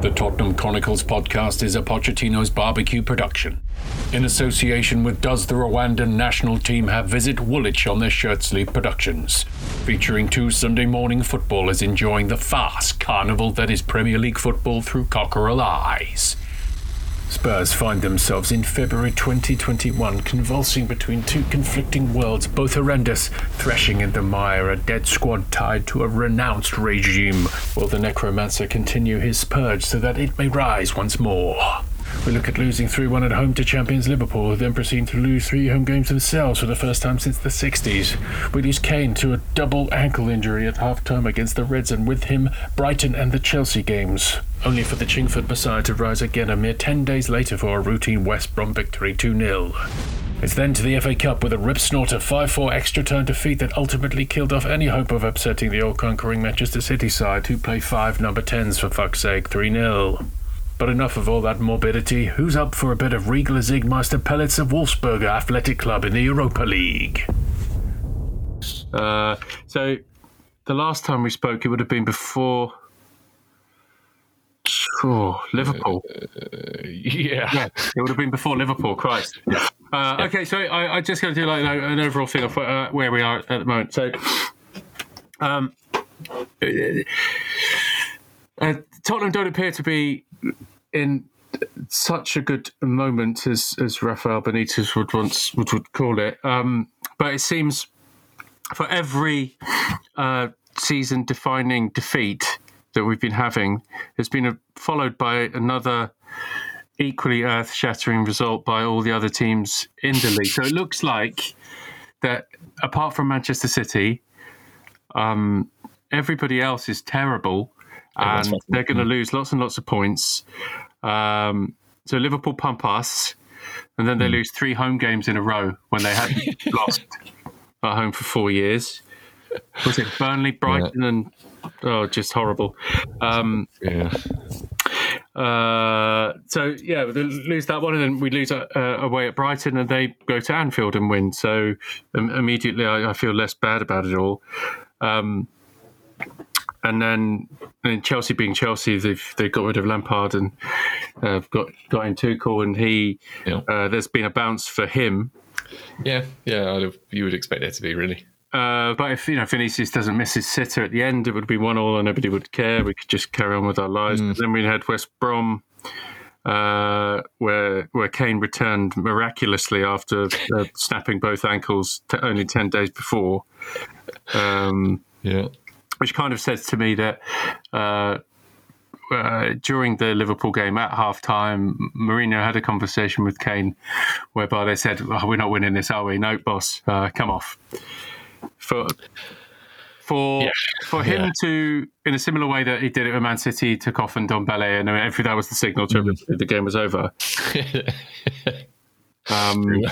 The Tottenham Chronicles podcast is a Pochettino's barbecue production. In association with Does the Rwandan national team have Visit Woolwich on their shirt sleeve productions, featuring two Sunday morning footballers enjoying the fast carnival that is Premier League football through cockerel eyes. Spurs find themselves in February 2021 convulsing between two conflicting worlds, both horrendous, threshing in the mire, a dead squad tied to a renounced regime. Will the necromancer continue his purge so that it may rise once more? We look at losing 3 1 at home to champions Liverpool, who then proceed to lose three home games themselves for the first time since the 60s. We lose Kane to a double ankle injury at half time against the Reds, and with him, Brighton and the Chelsea games. Only for the Chingford Messiah to rise again a mere 10 days later for a routine West Brom victory 2 0. It's then to the FA Cup with a rip snorter 5 4 extra time defeat that ultimately killed off any hope of upsetting the all conquering Manchester City side, who play five number 10s for fuck's sake 3 0. But enough of all that morbidity. Who's up for a bit of Regal Zigmeister pellets of Wolfsberger Athletic Club in the Europa League? Uh, so the last time we spoke, it would have been before oh, Liverpool. Uh, yeah. yeah, it would have been before Liverpool. Christ. Uh, okay, so I, I just going to do like an overall thing of uh, where we are at the moment. So, um, uh, Tottenham don't appear to be in such a good moment as as Rafael Benitez would once would, would call it. Um, but it seems for every uh, season defining defeat that we've been having has been a, followed by another equally earth shattering result by all the other teams in the league. So it looks like that apart from Manchester City, um, everybody else is terrible and they're going to lose lots and lots of points. Um, so Liverpool pump us, and then they mm. lose three home games in a row when they hadn't lost at home for four years. Was it Burnley, Brighton, yeah. and oh, just horrible. Um, yeah. Uh, so yeah, we lose that one, and then we lose uh, away at Brighton, and they go to Anfield and win. So um, immediately, I, I, feel less bad about it all. Um, and then and Chelsea being Chelsea, they've they got rid of Lampard and uh, got got in Tuchel, and he yeah. uh, there's been a bounce for him. Yeah, yeah, have, you would expect there to be really. Uh, but if you know Vinicius doesn't miss his sitter at the end, it would be one all, and nobody would care. We could just carry on with our lives. Mm. then we had West Brom, uh, where where Kane returned miraculously after uh, snapping both ankles t- only ten days before. Um, yeah, which kind of says to me that uh, uh, during the Liverpool game at half time, Mourinho had a conversation with Kane whereby they said, oh, We're not winning this, are we? No, boss, uh, come off. For for yeah. for him yeah. to, in a similar way that he did it with Man City, took off Ndombele, and every that was the signal to mm. the game was over. Um,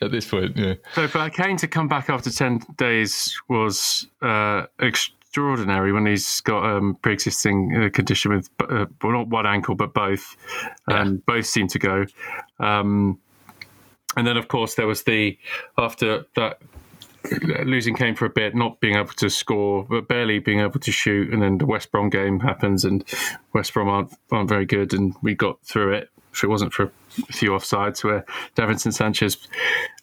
at this point, yeah. So for Kane to come back after ten days was uh, ex- extraordinary when he's got um, pre-existing uh, condition with uh, well, not one ankle but both, and yeah. both seem to go. Um, and then, of course, there was the after that losing Kane for a bit, not being able to score, but barely being able to shoot, and then the West Brom game happens, and West Brom aren't, aren't very good, and we got through it. If it wasn't for a few offsides, where Davinson Sanchez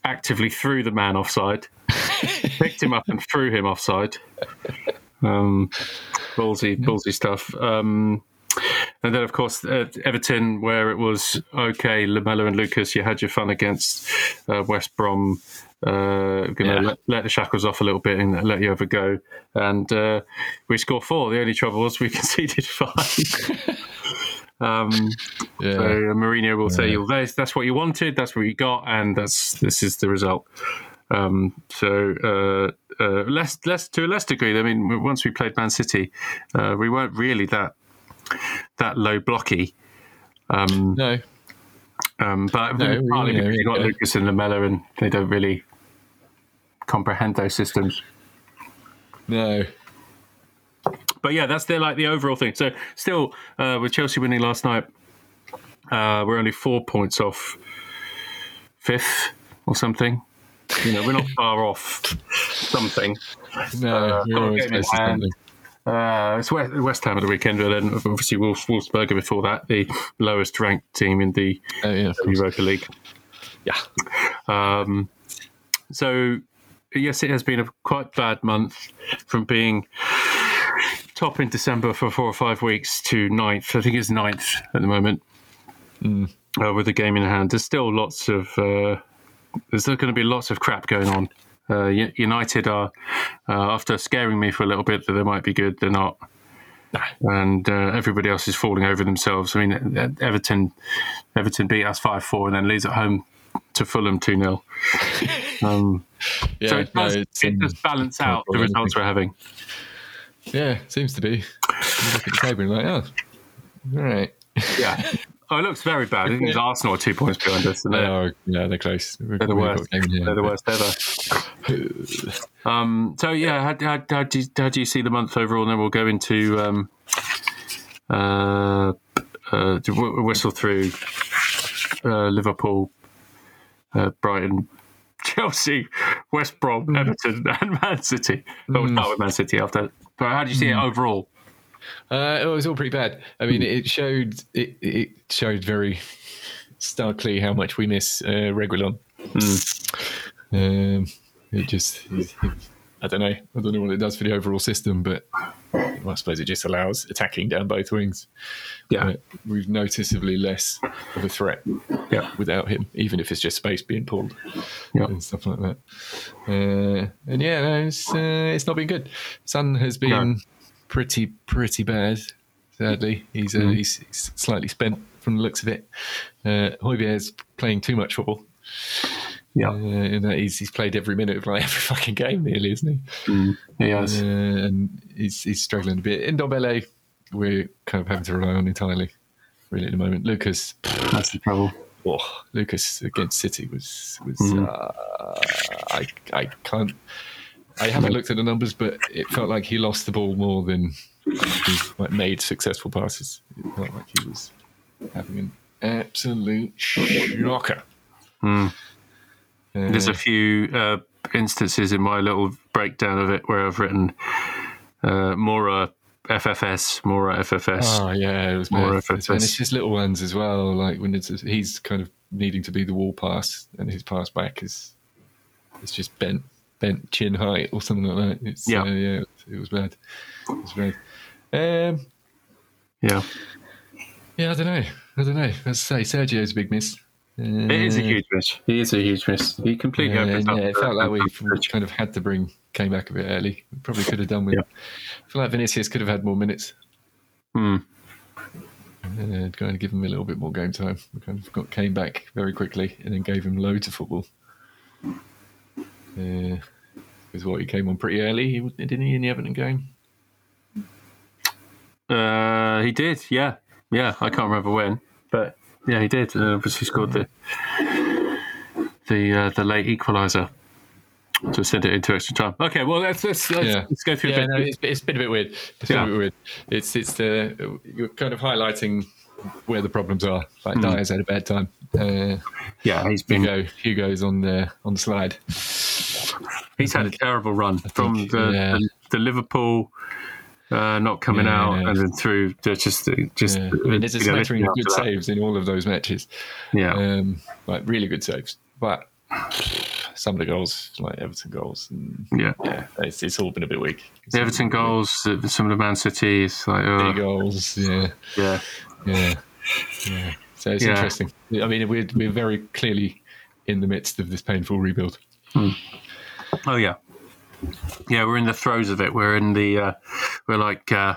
actively threw the man offside, picked him up and threw him offside. Um, ballsy, ballsy stuff. Um, and then, of course, uh, Everton, where it was okay, Lamela and Lucas, you had your fun against uh, West Brom. Uh, going to yeah. let, let, the shackles off a little bit and let you have a go. And uh, we score four. The only trouble was we conceded five. um, yeah. So Mourinho will yeah. say, "That's what you wanted. That's what you got, and that's this is the result." Um, so uh, uh, less, less to a less degree. I mean, once we played Man City, uh, we weren't really that that low blocky. Um, no. Um, but no, partly know, because you've got yeah. Lucas and Lamela, and they don't really comprehend those systems. No. But yeah, that's the like the overall thing. So still, uh, with Chelsea winning last night, uh, we're only four points off fifth or something. You know, we're not far off something. No, uh, something. Uh, it's West, West Ham at the weekend, but then obviously Wolfs, Wolfsberger before that, the lowest ranked team in the Oh, yeah. Europa League. yeah. Um, so, yes, it has been a quite bad month from being top in December for four or five weeks to ninth. I think it's ninth at the moment uh, with the game in hand. There's still lots of uh, there's still going to be lots of crap going on. Uh, United are uh, after scaring me for a little bit that they might be good, they're not. And uh, everybody else is falling over themselves. I mean, Everton, Everton beat us five four, and then leads at home to Fulham two 0 um, Yeah, So it no, does, it's, it does balance out the results we're having. Yeah, seems to be. You look at the table and like, oh, all right. Yeah. Oh, it looks very bad. I think it's Arsenal are two points behind us. They they're, yeah, they're close. They're the worst. got a game here, They're the worst ever. Um, so yeah, how, how, how, do you, how do you see the month overall? And then we'll go into um, uh, uh, whistle through uh, Liverpool, uh, Brighton, Chelsea, West Brom, Everton, and Man City. But we'll start with Man City after. But how do you see it overall? Uh, it was all pretty bad. I mean, it showed it, it showed very starkly how much we miss uh, Reguilon. Um, it just, I don't know, I don't know what it does for the overall system, but well, I suppose it just allows attacking down both wings. Yeah, But we've noticeably less of a threat yeah, without him, even if it's just space being pulled yeah. and stuff like that. Uh, and yeah, no, it's uh, it's not been good. Son has been No. Pretty pretty bad. Sadly, he's uh, Mm. he's, he's slightly spent from the looks of it. Uh, Højbjerg's playing too much football. Yeah. Uh, in he's he's played every minute of like every fucking game nearly, isn't he? He has. Uh, and he's he's struggling a bit. Ndombele, we're kind of having to rely on entirely, really at the moment. Lucas, That's the trouble. oh, Lucas against City was was Mm. uh, I I can't. I haven't looked at the numbers, but it felt like he lost the ball more than he like, made successful passes. It felt like he was having an absolute shocker. Mm. Uh, There's a few uh, instances in my little breakdown of it where I've written uh, Moura FFS, Moura FFS. Oh yeah, it was More bad. effortless. and it's just little ones as well. Like when it's he's kind of needing to be the wall pass, and his pass back is it's just bent chin height or something like that. It's, Yeah. uh, yeah, it was bad. It was bad. Um, Yeah, yeah, I don't know. I don't know. As I say, Sergio's a big miss. Uh, it is a huge miss. He is a huge miss. He completely yeah, up. yeah, it the- felt like we kind of had to bring came back a bit early. We probably could have done with. Yeah. I feel like Vinicius could have had more minutes. Hmm. Uh, kind of give him a little bit more game time. We kind of got came back very quickly and then gave him loads of football. Uh, because what he came on pretty early, he didn't he in the Everton game? Uh, he did. Yeah, yeah. I can't remember when, but yeah, he did. And obviously scored the the uh, the late equaliser to send it into extra time. Okay, well let's let's, let's, Yeah. let's go through Yeah, a bit. no, it's, it's been a bit weird. It's been Yeah. a bit weird. It's it's the you're kind of highlighting where the problems are. Like Dier's had a bad time. Uh, yeah, he's been Hugo Hugo's on the on the slide. He's had a terrible run from think, the, yeah. the, the Liverpool uh, not coming Yeah, out yeah. and then through the- just just Yeah. I mean, there's a smattering of good saves in all of those matches. Yeah, Um, like really good saves, but some of the goals, like Everton goals, and yeah. yeah, it's, it's all been a bit weak. The Everton goals, uh, some of the Man City, like Big goals, yeah, yeah, yeah, yeah. So it's Yeah. interesting. I mean, we're we're very clearly in the midst of this painful rebuild. oh yeah, yeah. We're in the throes of it. We're in the uh, we're like uh,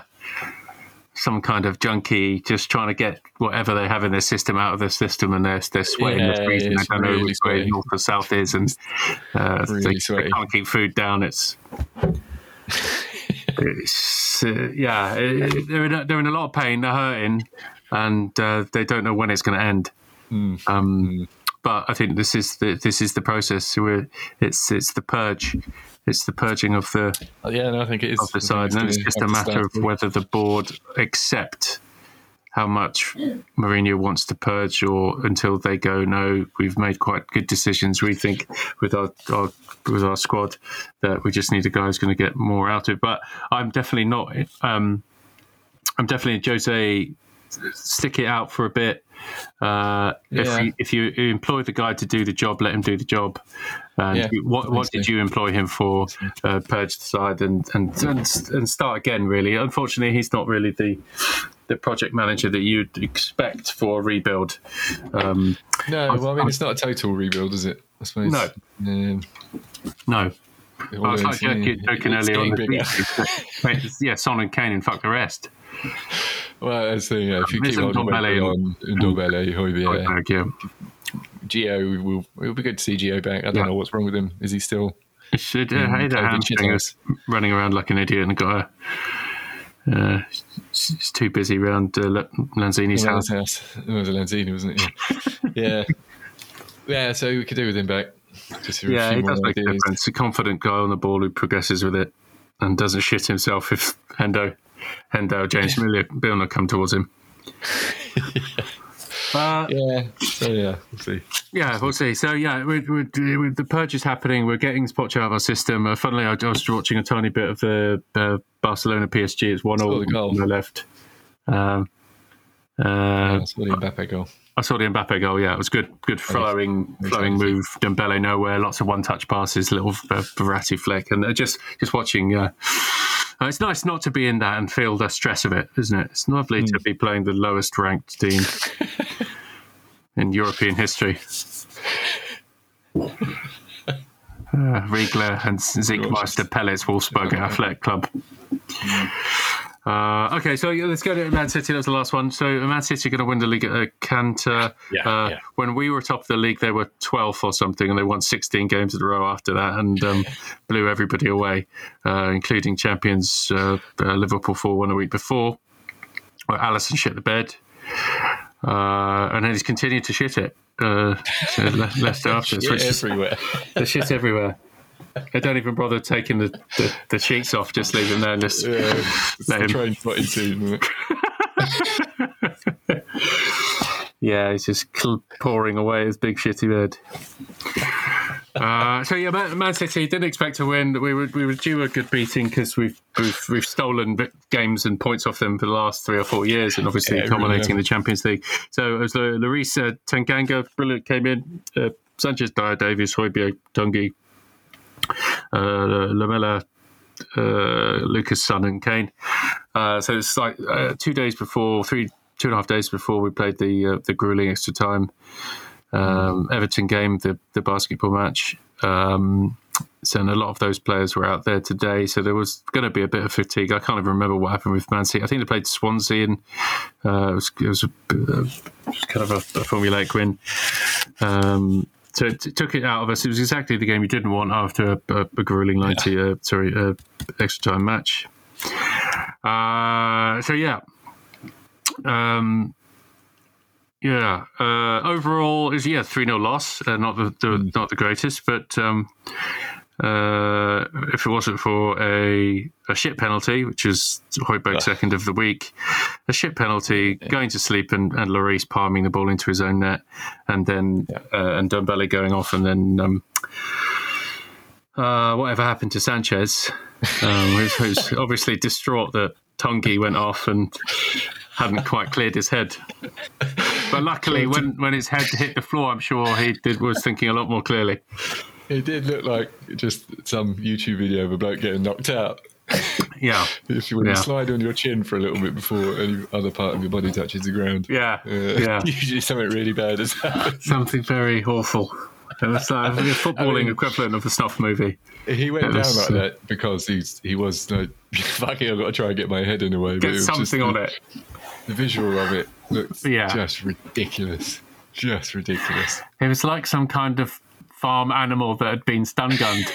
some kind of junkie just trying to get whatever they have in their system out of their system, and they're they're sweating Yeah, the freezing. They don't know really which way north or south is, and uh, Really they, they can't keep food down. It's it's uh, yeah, it- they're in a, they're in a lot of pain. They're hurting, and uh, they don't know when it's going to end. Mm. Um, but I think this is the this is the process. We're, it's it's the purge. It's the purging of the Oh, yeah, no, I think it is. of the side, and it's just a matter of whether the board accept how much Mourinho wants to purge, or until they go, no, we've made quite good decisions. We think with our, our with our squad that we just need a guy who's going to get more out of it. But I'm definitely not. Um, I'm definitely Jose. Stick it out for a bit. Uh, Yeah. if, you, if you employ the guy to do the job, let him do the job. And Yeah, what what did you employ him for? Uh, purge the side and, and and and start again. Really, unfortunately, he's not really the the project manager that you'd expect for a rebuild. Um, No, well, I mean, it's not a total rebuild, is it? I suppose. No. Um, no, I was like joking, joking earlier on the yeah, Son and Kane and fuck the rest. Well, that's the thing. Yeah, if you keep on Ndombele on Ndombele, Højbjerg, Yeah. Gio, will it'll be good to see Gio back. I don't Yeah. know what's wrong with him. Is he still? It should uh, hey, the hamstring is running around like an idiot and got a. Uh, it's too busy around uh, Lanzini's house. house. It was a Lanzini, wasn't it? Yeah. yeah. Yeah, so we could do with him back. Just Yeah, he does make a difference. A confident guy on the ball who progresses with it and doesn't shit himself if Hendo, Hendo, James Miller, Milner come towards him. uh, Yeah. So yeah, we'll see. yeah, we'll see. So yeah, with, with, with the purge is happening. We're getting Poch out of our system. Uh, funnily, I was watching a tiny bit of the uh, Barcelona PSG. It's one Saw all on the left. Um, uh, That's what the Mbappe goal. I saw the Mbappe goal. Yeah, it was good. Good flowing, flowing move. Dembele nowhere. Lots of one-touch passes. Little uh, Verratti flick, and uh, just just watching. Uh, uh, it's nice not to be in that and feel the stress of it, isn't it? It's lovely to be playing the lowest ranked team in European history. Uh, Riegler and Ziegmeister, Pellets, Wolfsburg, Athletic Club. Uh, okay, so yeah, let's go to Man City. That was the last one. So Man City are going to win the league at uh, Cantor. Yeah, uh, yeah. When we were top of the league, they were 12th or something, and they won 16 games in a row after that and um, blew everybody away, uh, including champions uh, uh, Liverpool 4 1 a week before, where Alisson shit the bed. Uh, and then he's continued to shit it. Uh, so le- Leicester after. Is- everywhere. there's shit everywhere. They don't even bother taking the, the, the sheets off, just leave them there and just Yeah, it's Let him- train spotting team. Yeah, he's just cl- pouring away his big shitty bed. Uh, so yeah, Man, Man City didn't expect to win. We were we were due a good beating because we've we've we've stolen games and points off them for the last three or four years, and obviously Yeah, we culminating have. in the Champions League. So as Lloris uh, Tanganga, brilliant, came in. Uh, Sanchez, Dier, Davies, Højbjerg, Tanguy, Lamela, uh, Lucas, Son, and Kane. Uh, so it's like uh, two days before, three, two and a half days before we played the uh, the grueling extra time um, Everton game, the the basketball match. Um, so and a lot of those players were out there today, so there was going to be a bit of fatigue. I can't even remember what happened with Man City. I think they played Swansea, and uh, it was, it was a, uh, kind of a, a formulaic win. Um, so it took it out of us. It was exactly the game you didn't want after a, a, a grueling ninety, uh, sorry, uh, extra time match. Uh, so yeah, um, yeah. Uh, overall, is yeah three 0 loss. Uh, not the, the not the greatest, but um, uh, if it wasn't for a a shit penalty, which is Højbjerg's second of the week, a shit penalty, going to sleep, and and Lloris palming the ball into his own net, and then uh, and Ndombele going off, and then. Um, uh, whatever happened to Sanchez, um, who's, who's obviously distraught that Tanguy went off and hadn't quite cleared his head. But luckily, when, when his head hit the floor, I'm sure he did was thinking a lot more clearly. It did look like just some YouTube video of a bloke getting knocked out. Yeah, If you want Yeah. to slide on your chin for a little bit before any other part of your body touches the ground. yeah, Uh, yeah. Usually something really bad has happened. Something very awful. It was like the footballing I mean- equivalent of a snuff movie. He went It down was, like uh, that because he's he was like, fucking. I've got to try and get my head in a way. Get it was just something on the, it. The visual of it looks Yeah. just ridiculous. Just ridiculous. It was like some kind of farm animal that had been stun gunned,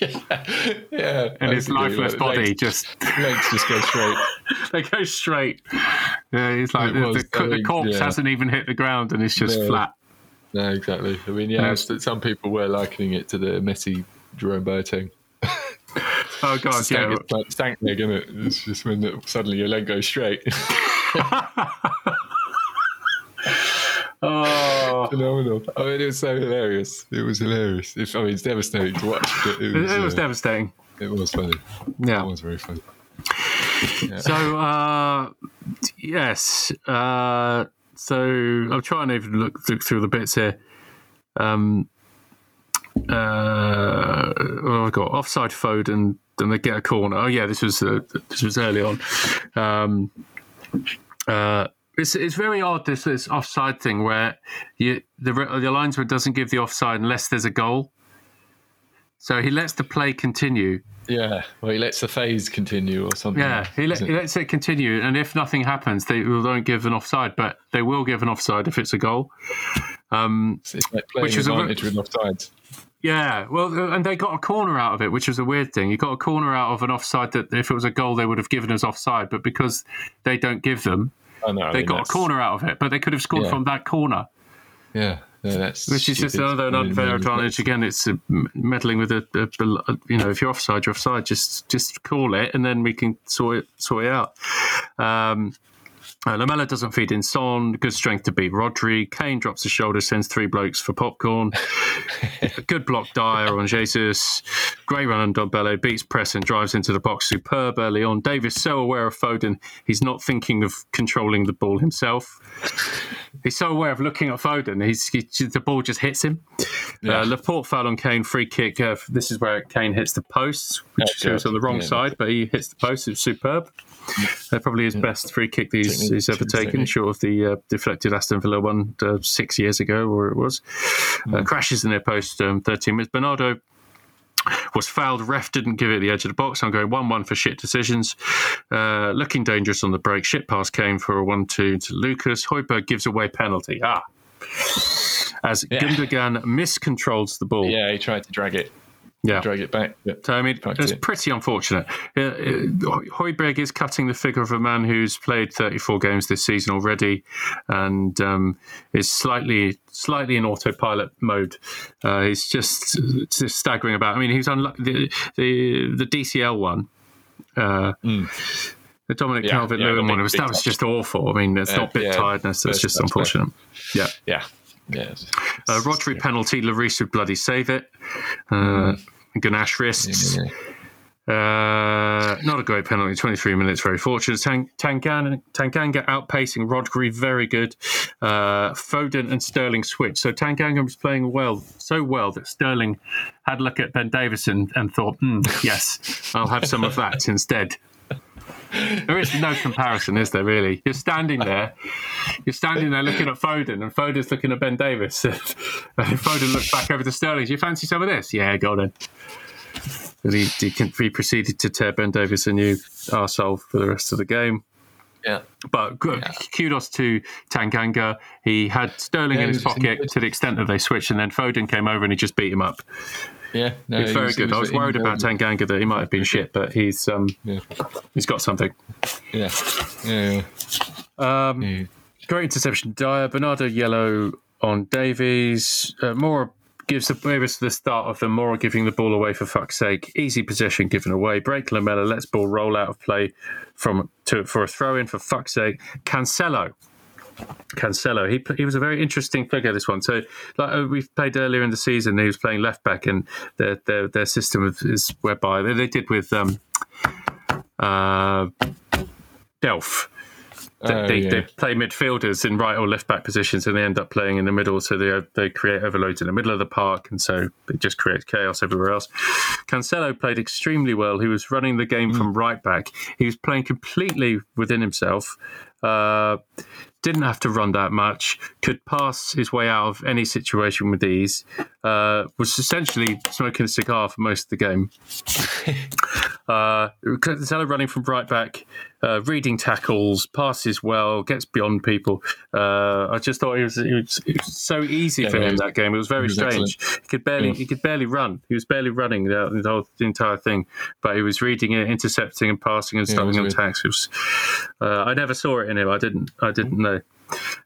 Yeah, yeah, and his lifeless body legs, just legs just go straight. they go straight. Yeah, it's like It the, was, the, the corpse yeah. hasn't even hit the ground, and it's just No. flat. No, exactly. I mean, yeah, Yeah. some people were likening it to the Messi Jerome Boateng. Oh god, Stank, yeah. it's like stank leg, isn't it? It's just when suddenly your leg goes straight. oh, Phenomenal. I mean, it was so hilarious. It was hilarious. If, I mean, it's devastating to watch, but it it, was, it was uh, devastating. it was funny. Yeah. It was very funny. So, uh, yes. Uh, so I'm trying to even look, look through the bits here. Um, uh, well, I've got offside Foden, and then they get a corner. Oh yeah, this was uh, this was early on. Um, uh, it's it's very odd this this offside thing where you the the linesman doesn't give the offside unless there's a goal. So he lets the play continue. Yeah. Well, he lets the phase continue or something. Yeah, he, let, he lets it continue, and if nothing happens, they will don't give an offside, but they will give an offside if it's a goal. Um, It's like playing Which a- advantage with offsides. yeah, well, uh, and they got a corner out of it, which was a weird thing. You got a corner out of an offside that if it was a goal, they would have given us offside, but because they don't give them, I know. I they mean, got a corner out of it, but they could have scored Yeah. from that corner, Yeah. No, that's which is just another mean, unfair advantage. Again, it's uh, meddling with a, a, a- you know, if you're offside, you're offside. Just just call it, and then we can sort it sort it out. Um, uh, Lamela doesn't feed in Son. Good strength to beat Rodri. Kane drops the shoulder, sends three blokes for popcorn. good block Dier on Jesus. Great run on Dombele. Beats press and drives into the box. Superb early on. Davies so aware of Foden, he's not thinking of controlling the ball himself. He's so aware of looking at Foden, he's, he, the ball just hits him. Yeah. Uh, Laporte foul on Kane, free kick. Uh, this is where Kane hits the post, which goes on the wrong Yeah. side, but he hits the post. It's superb. Uh, probably his best free kick that he's, ever taken, short of the uh, deflected Aston Villa one uh, six years ago, or it was. Uh, crashes in their post um, 13 minutes. Bernardo was fouled. Ref didn't give it the edge of the box. I'm going 1 1 for shit decisions. Uh, looking dangerous on the break. Shit pass came for a 1 2 to Lucas. Højbjerg gives away penalty. Ah. As Yeah. Gundogan miscontrols the ball. Yeah, he tried to drag it, Yeah. drag it back. But So I mean, it's it. pretty unfortunate. Uh, uh, Højbjerg is cutting the figure of a man who's played 34 games this season already, and um, is slightly, slightly in autopilot mode. Uh, he's just, just staggering about. I mean, he's was unlucky. The, the the DCL one. Uh, The Dominic. Yeah, Calvert Lewin one was that was just awful. I mean, it's not bit yeah, tiredness. It's just unfortunate. Yeah. yeah, yeah. it's- Uh, Rodri penalty. Lloris would bloody save it. Uh, Ganache wrists. yeah, yeah. Uh, not a great penalty. 23 minutes, very fortunate. Tang, Tanganga, Tanganga outpacing Rodri, very good. Uh, Foden and Sterling switch. So Tanganga was playing well, so well that Sterling had a look at Ben Davison and thought, hmm, yes, I'll have some of that instead. There is no comparison, is there, really? You're standing there, you're standing there looking at Foden, and Foden's looking at Ben Davies. and Foden looks back over to Sterling. Do you fancy some of this? Yeah, go on then. And he, he, can- he proceeded to tear Ben Davies a new arsehole for the rest of the game. yeah. But good, kudos to Tanganga. He had Sterling Yeah, in his pocket to the extent that they switched, and then Foden came over and he just beat him up. Yeah, no, He's very he good. I was worried about. Tanganga that he might have been shit, but he's um, Yeah, he's got something. yeah, yeah. Um, yeah. Great interception, Dier. Bernardo yellow on Davies. Uh, Moura gives the Davies the start of the Moura giving the ball away for fuck's sake. Easy possession given away. Break Lamela lets ball roll out of play from to for a throw in for fuck's sake. Cancelo. Cancelo, he he was a very interesting figure. This one, so like uh, we've played earlier in the season, he was playing left back, and their their, their system is whereby they, they did with um, uh, Delph. They, Oh, they, yeah. they play midfielders in right or left back positions and they end up playing in the middle. So they they create overloads in the middle of the park and so it just creates chaos everywhere else. Cancelo played extremely well. He was running the game from right back. He was playing completely within himself. Uh, didn't have to run that much could pass his way out of any situation with ease uh, was essentially smoking a cigar for most of the game uh, Cancelo running from right back, uh, reading tackles, passes well, gets beyond people. Uh, I just thought it was, it was, it was so easy for Yeah, him he- that game. It was very was strange. He could barely Yeah. he could barely run. He was barely running the, the, whole, the entire thing, but he was reading it, intercepting and passing and stopping on attacks. It was, uh, I never saw it in him. I didn't. I didn't know.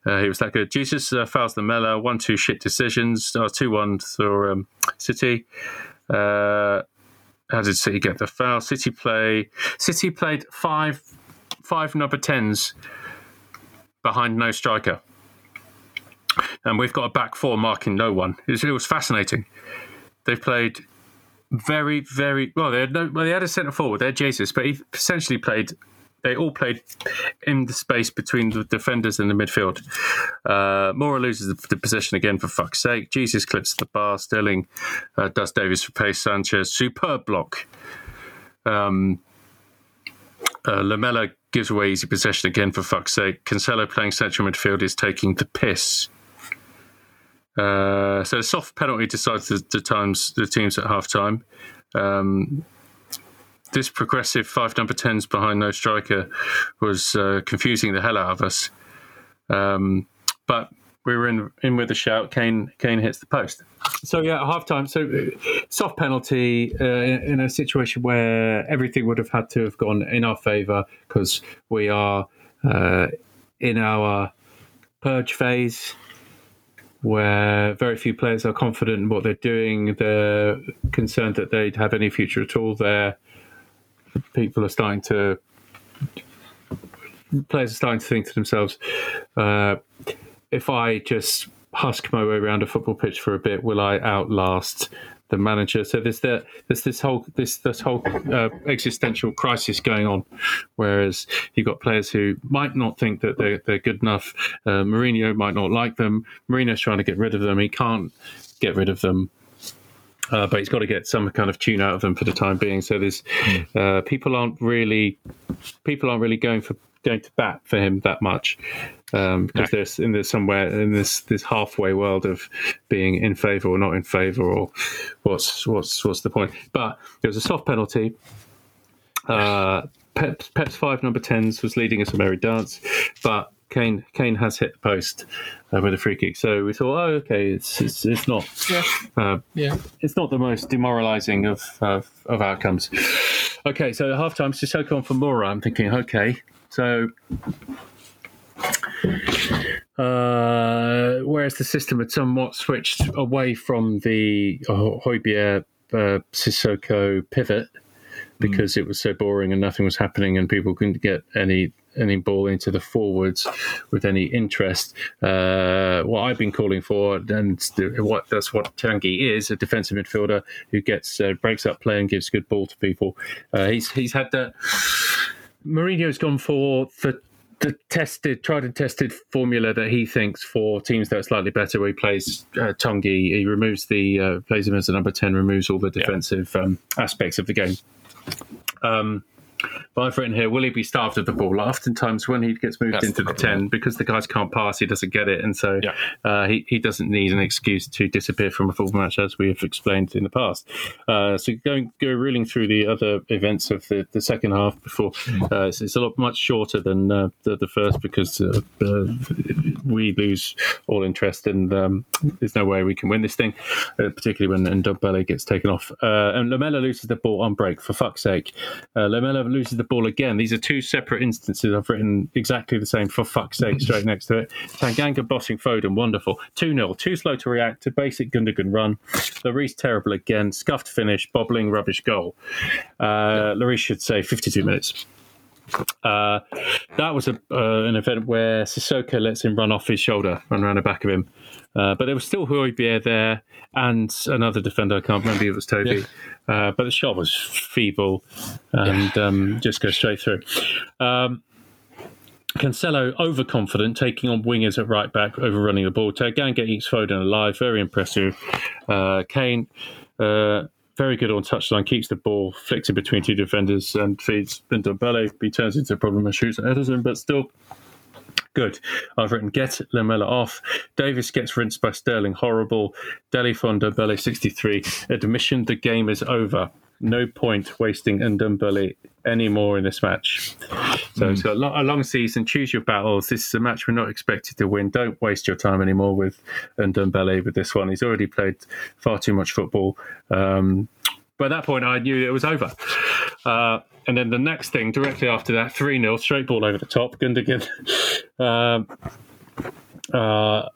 Uh, he was that good. Jesus uh, fouls the Mella. One two shit decisions. Uh, two one for um, City. Uh, how did City get the foul? City play. City played five five number tens behind no striker. And we've got a back four marking no one. It was, it was fascinating. They've played very, very well. They had no, well, they had a centre forward. They're Jesus, but he essentially played. They all played in the space between the defenders and the midfield. Uh, Moura loses the, the possession again for fuck's sake. Jesus clips the bar. Sterling uh, does Davies for pace. Sanchez superb block. Um, uh, Lamela gives away easy possession again for fuck's sake. Cancelo playing central midfield is taking the piss. Uh, so a soft penalty decides the, the times the teams at half time. Um, this progressive five number tens behind no striker was uh, confusing the hell out of us. Um, but we were in in with a shout. Kane Kane hits the post. So yeah, half time. So uh, soft penalty uh, in, a situation where everything would have had to have gone in our favour because we are uh, in our purge phase where very few players are confident in what they're doing. They're concerned that they'd have any future at all there. People are starting to, players are starting to think to themselves, uh, if I just husk my way around a football pitch for a bit, will I outlast the manager. So there's the, there's this whole this this whole uh, existential crisis going on. Whereas you've got players who might not think that they're they're good enough. Uh, Mourinho might not like them. Mourinho's trying to get rid of them. He can't get rid of them. Uh, but he's got to get some kind of tune out of them for the time being. So there's hmm. uh, people aren't really people aren't really going for going to bat for him that much um, because no. there's in there's somewhere in this this halfway world of being in favour or not in favour or what's what's what's the point. But it was a soft penalty. Uh, Pep's, Pep's five number tens was leading us a merry dance, but Kane Kane has hit the post uh, with a free kick. So we thought, oh, okay, it's it's, it's not yeah. Uh, yeah. it's not the most demoralising of, of, of outcomes. Okay, so at half time, Sissoko on for Moura. I'm thinking, okay, so, uh, whereas the system had somewhat switched away from the uh, Højbjerg uh, Sissoko pivot because mm. it was so boring and nothing was happening and people couldn't get any any ball into the forwards with any interest. Uh, what I've been calling for, and what that's what Tanguy is, a defensive midfielder who gets uh, breaks up play and gives good ball to people. Uh, he's he's had that Mourinho's gone for the the tested, tried and tested formula that he thinks for teams that are slightly better, where he plays uh, Tanguy, he removes the uh, plays him as a number ten, removes all the defensive yeah. um, aspects of the game. Um, but I've written here, will he be starved of the ball? Oftentimes, when he gets moved That's into the, the 10, because the guys can't pass, he doesn't get it. And so yeah. uh, he, he doesn't need an excuse to disappear from a football match, as we have explained in the past. Uh, so going go reeling through the other events of the, the second half before, uh, it's, it's, a lot much shorter than uh, the, the, first because uh, uh, we lose all interest and um, there's no way we can win this thing, particularly when Ndombele gets taken off. and Lamela loses the ball on break, for fuck's sake. Lamela loses the ball again. These are two separate instances. I've written exactly the same for fuck's sake straight next to it. Tanganga bossing Foden, wonderful. 2 0, too slow to react to basic Gundogan run. Lloris terrible again, scuffed finish, bobbling, rubbish goal. Uh, Lloris should say 52 minutes. Uh, that was a, uh, an event where Sissoko lets him run off his shoulder, run around the back of him. Uh, but there was still Højbjerg there and another defender. I can't remember if it was Toby. Yeah. Uh, but the shot was feeble and yeah. um, just goes straight through. Um, Cancelo overconfident, taking on wingers at right back, overrunning the ball. Tanganga eats Foden alive, very impressive. Uh, Kane, uh, very good on touchline, keeps the ball, flicks it between two defenders and feeds Ndombele. He turns into a problem and shoots at Ederson, but still Good. I've written get Lamela off. Davies gets rinsed by Sterling. Horrible. Dele Ndombele 63. Admission the game is over. No point wasting Ndombele anymore in this match. So mm. it's got a long season. Choose your battles. This is a match we're not expected to win. Don't waste your time anymore with Ndombele with this one. He's already played far too much football. Um, by that point, I knew it was over. Uh, and then the next thing, directly after that, 3 0, straight ball over the top. Gundogan um, uh,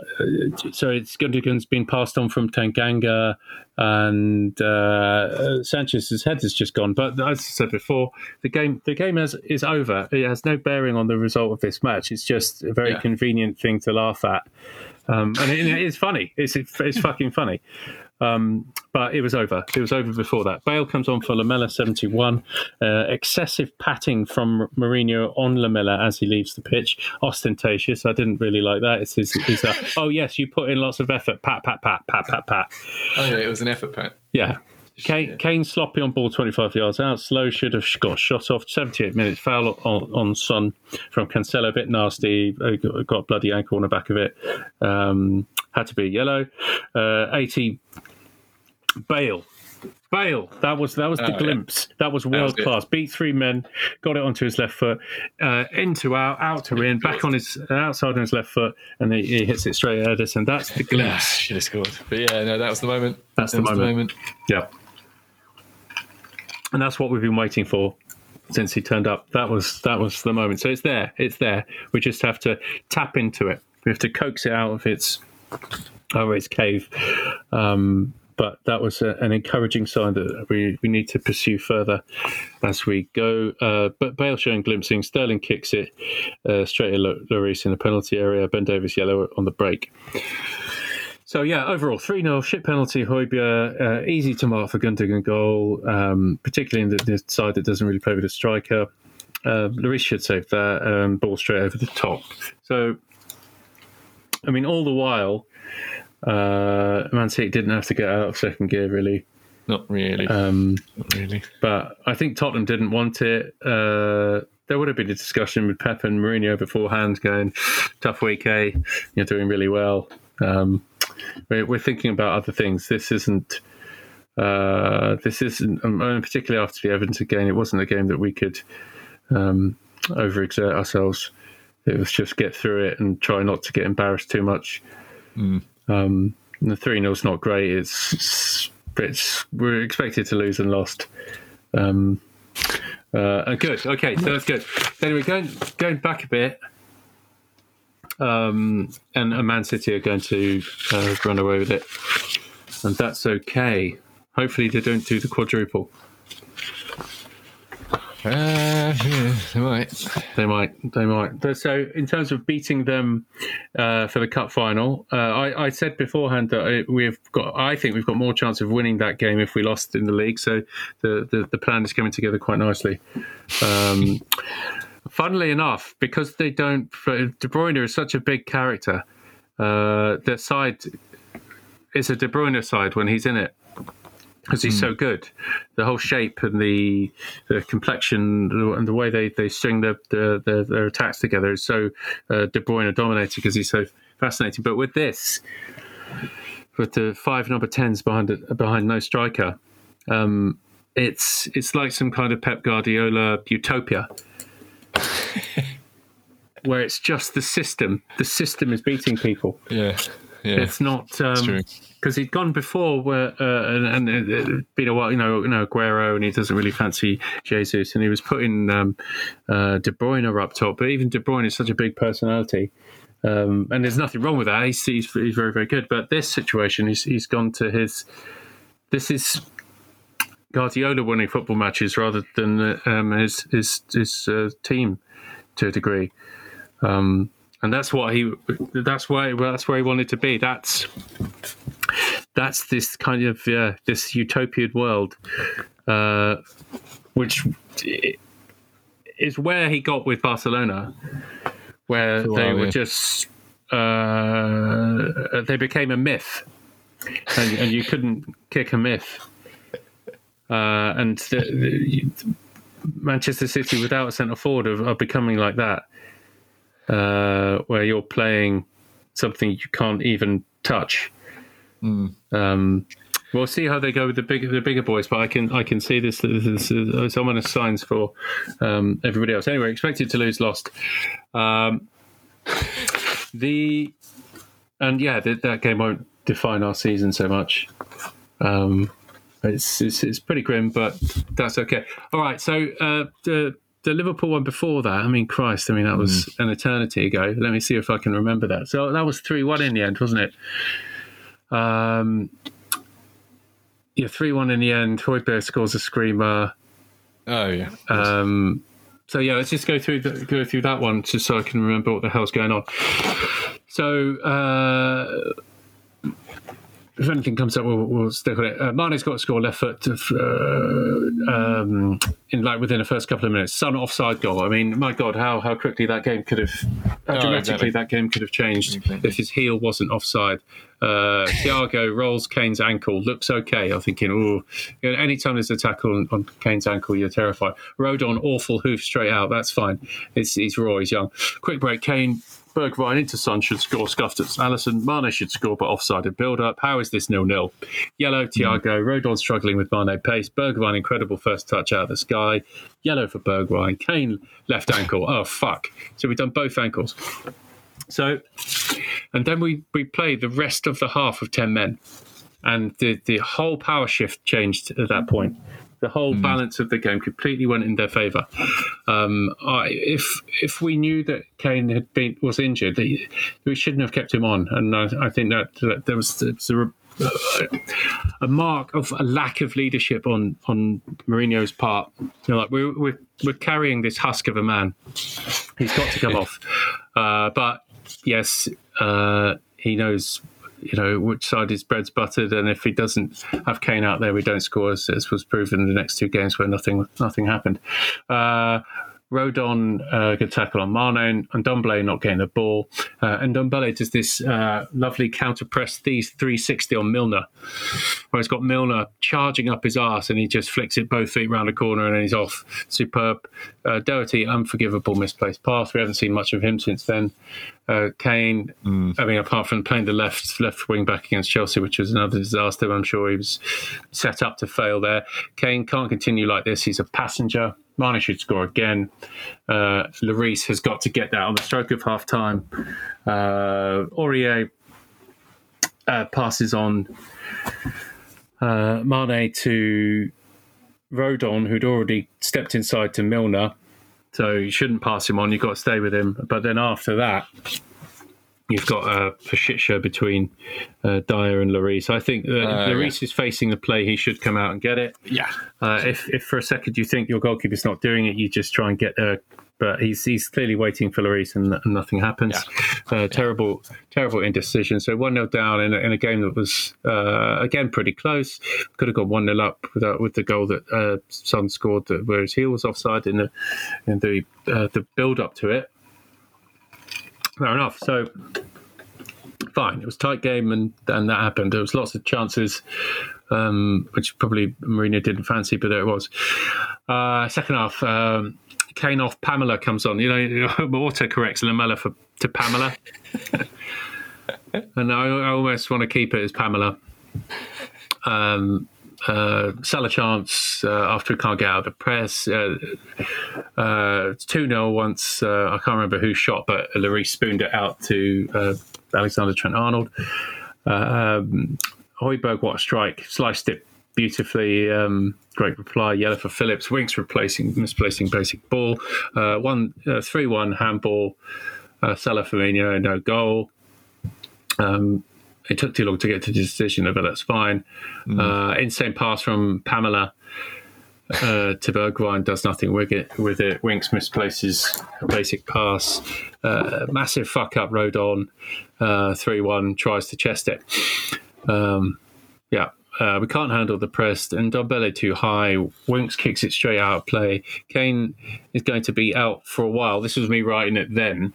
so it's Gundogan's been passed on from Tanganga, and uh, Sanchez's head has just gone. But as I said before, the game the game has, is over. It has no bearing on the result of this match. It's just a very Yeah. convenient thing to laugh at, um, and it, it is funny. It's it's fucking funny. Um, but it was over. It was over before that. Bale comes on for Lamela 71. Uh, excessive patting from Mourinho on Lamela as he leaves the pitch. Ostentatious. I didn't really like that. It's his, his uh, oh, yes, you put in lots of effort. Pat, pat, pat, pat, pat, pat. Oh yeah, it was an effort, Pat. Yeah. Kane, Kane sloppy on ball 25 yards out. Slow should have got shot off. 78 minutes foul on, on Son from Cancelo. A bit nasty. Uh, Got got a bloody ankle on the back of it. Um, had to be yellow. Uh, 80. Bale. Bale. That was that was the Oh, yeah. glimpse. That was world good. class. Beat three men. Got it onto his left foot. Uh, into out, out to in. Back on his outside on his left foot, and he, he hits it straight at Ederson. That's the glimpse. Should have scored. But yeah, no, that was the moment. That's That the was moment. Yeah. And that's what we've been waiting for since he turned up. That was that was the moment. So it's there. It's there. We just have to tap into it. We have to coax it out of its oh its cave. Um, but that was a, an encouraging sign that we, we need to pursue further as we go. Uh, but Bale showing glimpsing. Sterling kicks it uh, straight at Lo- Lloris in the penalty area. Ben Davies yellow on the break. So yeah, overall three 0 shit penalty. Højbjerg uh, easy to mark for Gundogan goal, um, particularly in the, the side that doesn't really play with a striker. Uh, Lloris should save that um, ball straight over the top. So, I mean, all the while, uh, Man City didn't have to get out of second gear really. Not really. Um, Not really. but I think Tottenham didn't want it. Uh, there would have been a discussion with Pep and Mourinho beforehand, going, "Tough week, eh? You're doing really well." Um, we're, we're thinking about other things. This isn't. Uh, this isn't, um, and particularly after the Everton game, it wasn't a game that we could um, overexert ourselves. It was just get through it and try not to get embarrassed too much. Um, the three 0 is not great. It's it's we're expected to lose and lost. Um, uh, good. Okay, so that's good. Anyway, going going back a bit, um, and, and Man City are going to uh, run away with it, and that's okay. Hopefully, they don't do the quadruple. Uh, yeah, they might. They might. They might. So, in terms of beating them uh, for the cup final, uh, I, I said beforehand that we've got. I think we've got more chance of winning that game if we lost in the league. So, the the, the plan is coming together quite nicely. Um, funnily enough, because they don't. De Bruyne is such a big character. Uh, their side is a De Bruyne side when he's in it because he's so good. The whole shape and the the complexion and the way they, they string their, their, their, their attacks together is so uh, De Bruyne dominated because he's so fascinating. But with this, with the five number tens behind it, behind no striker, um, it's it's like some kind of Pep Guardiola utopia. Where it's just the system. The system is beating people. Yeah. Yeah. It's not true. um because he'd gone before where uh, and, and it, it'd been a while, you know, you know Aguero, and he doesn't really fancy Jesus, and he was putting um, uh, De Bruyne up top, but even De Bruyne is such a big personality. Um, and there's nothing wrong with that. He's, he's, he's very, very good. But this situation, he's, he's gone to his. This is Guardiola winning football matches rather than uh, um, his his his uh, team to a degree. Um, and that's what he that's why that's where he wanted to be. That's that's this kind of yeah this utopian world uh, which is where he got with barcelona where a they were just uh, they became a myth. And, and you couldn't kick a myth. Uh, and the, the, Manchester City without a centre forward are, are becoming like that uh, where you're playing something you can't even touch. Um, we'll see how they go with the bigger the bigger boys, but I can I can see this. This is uh, ominous signs for um, everybody else. Anyway, expected to lose, lost. Um, the and yeah, that that game won't define our season so much. Um, it's, it's it's pretty grim, but that's okay. All right, so uh, the the Liverpool one before that, I mean, Christ, I mean, that was Hmm. an eternity ago. Let me see if I can remember that. So that was 3 1 in the end, wasn't it? Um, yeah, 3 1 in the end. Højbjerg scores a screamer. Oh yeah. Um, so yeah, let's just go through the, go through that one just so I can remember what the hell's going on. So uh, if anything comes up, we'll, we'll stick on it. Uh, Mane's got to score left foot uh, um, in like within the first couple of minutes. Son offside goal. I mean, my God, how how quickly that game could have, how Oh, dramatically exactly. that game could have changed Exactly. if his heel wasn't offside. Uh, Thiago rolls Kane's ankle, looks okay. I'm thinking, oh, you know, anytime there's a tackle on, on Kane's ankle, you're terrified. Rodon, awful hoof straight out. That's fine. It's, he's raw, he's young. Quick break. Kane, Bergwijn into Son should score, scuffed at Alisson. Mane should score, but offside offsided build up. How is this nil nil? Yellow, hmm. Thiago. Rodon struggling with Mane pace. Bergwijn, incredible first touch out of the sky. Yellow for Bergwijn. Kane, left ankle. Oh, fuck. So we've done both ankles. So, and then we, we played the rest of the half of 10 men. And the, the whole power shift changed at that point. The whole balance of the game completely went in their favour. Um, I, if if we knew that Kane had been was injured, that we shouldn't have kept him on. And I, I think that, that there was, there was a, a mark of a lack of leadership on on Mourinho's part. You know, like we're, we're we're carrying this husk of a man. He's got to come off. Uh, but yes, uh, he knows. You know which side his bread's buttered, and if he doesn't have Kane out there, we don't score, as, as was proven in the next two games where nothing nothing happened. Uh, Rodon uh, good tackle on Mane and Ndombele not getting the ball. Uh, and Ndombele does this uh, lovely counter press these 360 on Milner, where he's got Milner charging up his arse and he just flicks it both feet round the corner and then he's off. Superb. Uh, Doherty, unforgivable misplaced pass. We haven't seen much of him since then. Uh, Kane, I mean, apart from playing the left left wing back against Chelsea, which was another disaster, I'm sure he was set up to fail there. Kane can't continue like this. He's a passenger. Mane should score again. Uh, Lloris has got to get that on the stroke of half time. Uh, Aurier uh, passes on uh, Mane to Rodon, who'd already stepped inside to Milner. So you shouldn't pass him on. You've got to stay with him. But then after that, you've got a, a shit show between uh, Dier and Lloris. I think uh, Lloris is facing the play. He should come out and get it. Yeah. Uh, if, if for a second you think your goalkeeper's not doing it, you just try and get there. But he's he's clearly waiting for Lloris and, and nothing happens. Uh, terrible, terrible indecision. So 1 0 down in a, in a game that was, uh, again, pretty close. Could have gone 1 0 up with, uh, with the goal that uh, Son scored, that, where his heel was offside in the, in the, uh, the build up to it. Fair enough. So fine. It was a tight game, and and that happened. There was lots of chances, um, which probably Mourinho didn't fancy, but there it was. Uh, second half, um, Kane off. Pamela comes on. You know, auto corrects Lamela for to Pamela, and I, I almost want to keep it as Pamela. Um, uh, sell a chance uh, after we can't get out of the press. Uh, uh, 2 0 once. Uh, I can't remember who shot, but Lloris spooned it out to uh, Alexander Trent Arnold. Um, Højbjerg, what a strike. Sliced it beautifully. Um, great reply. Yellow for Phillips. Winks replacing, misplacing basic ball. Uh, one, uh, 3 1 handball. Uh, Salah Firmino, no goal. Um, it took too long to get to the decision, but that's fine. Uh, insane pass from Pamela uh, to Bergwijn does nothing with it. With it, Winks misplaces a basic pass. Uh, massive fuck up. Rodon three one tries to chest it. Um, yeah. Uh, we can't handle the press, and Ndombele too high. Winks kicks it straight out of play. Kane is going to be out for a while. This was me writing it then.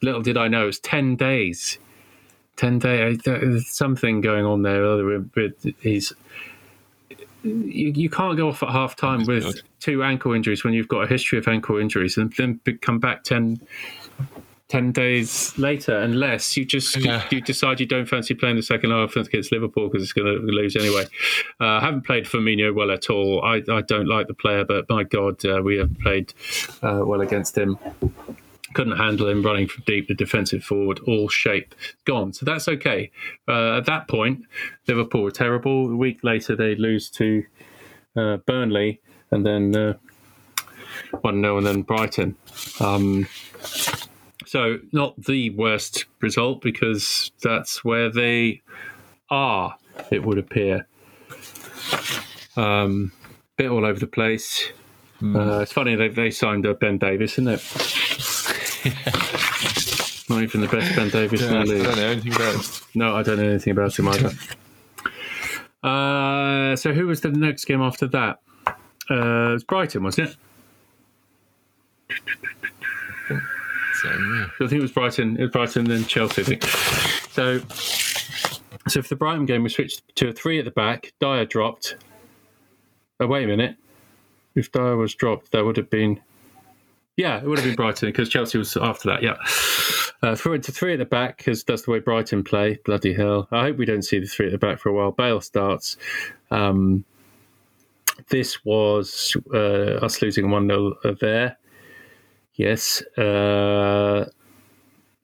Little did I know, it's 10 days 10 days. There's something going on there. He's you, you can't go off at half time with two ankle injuries when you've got a history of ankle injuries and then come back 10, 10 days later unless you just Yeah. you decide you don't fancy playing the second half against Liverpool because it's going to lose anyway. Uh, I haven't played Firmino well at all. I, I don't like the player, but my God, uh, we have played uh, well against him couldn't handle him running from deep, the defensive forward, all shape gone. So that's okay. Uh, at that point, Liverpool were terrible. A week later, they lose to uh, Burnley, and then uh, one 0 and then Brighton. Um, so not the worst result because that's where they are. It would appear. Um, bit all over the place. Uh, it's funny they they signed up Ben Davies, isn't it? Not even the best Ben Davies in the I league. don't know anything about it. No, I don't know anything about him either. Uh, so who was the next game after that? Uh, it was Brighton, wasn't it? So, yeah. I think it was Brighton. It was Brighton, then Chelsea. I think. So, so for the Brighton game, we switched to a three at the back. Dier dropped. Oh wait a minute. If Dier was dropped, that would have been. Yeah, it would have been Brighton because Chelsea was after that. Yeah, uh, threw it to three at the back because that's the way Brighton play. Bloody hell! I hope we don't see the three at the back for a while. Bale starts. Um, this was uh, us losing one 0 there. Yes. Uh,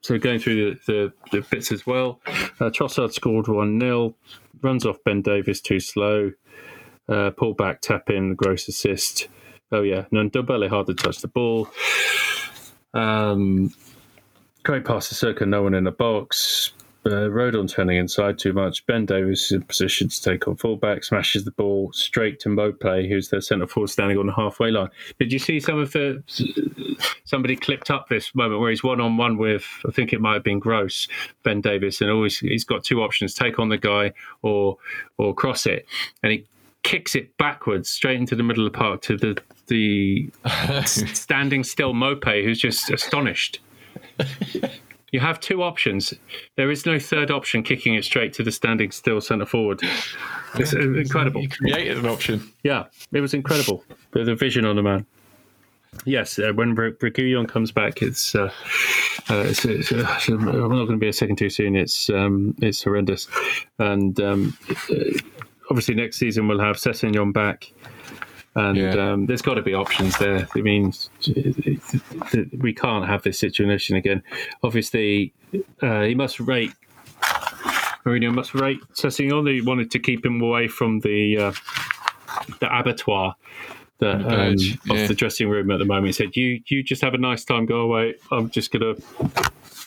so going through the, the, the bits as well, uh, Trossard scored 1 0, runs off Ben Davies too slow, uh, pull back, tap in, gross assist. Oh, yeah, no, Ndombele hard to the ball. Um, great pass to Circa, no one in the box. Uh, Rodon turning inside too much. Ben Davies is in position to take on fullback, smashes the ball straight to Maupay, who's the centre forward standing on the halfway line. Did you see some of the? Somebody clipped up this moment where he's one on one with, I think it might have been Gross, Ben Davies, and always he's got two options: take on the guy or or cross it, and he kicks it backwards straight into the middle of the park to the the standing still Mope, who's just astonished. You have two options. There is no third option kicking it straight to the standing still centre forward. It's incredible. You created an option. Yeah, it was incredible. The, the vision on the man. Yes, uh, when Br- comes back, it's, uh, uh, it's, it's uh, I'm not going to be a second too soon. It's um, it's horrendous, and um, uh, obviously next season we'll have Sessegnon back, and Yeah. um, there's got to be options there. I mean, we can't have this situation again. Obviously, uh, he must rate. Mourinho must rate Sessegnon. He wanted to keep him away from the uh, the abattoir that, The um, purge, of the dressing room at the moment. He said, "You you just have a nice time. Go away. I'm just gonna.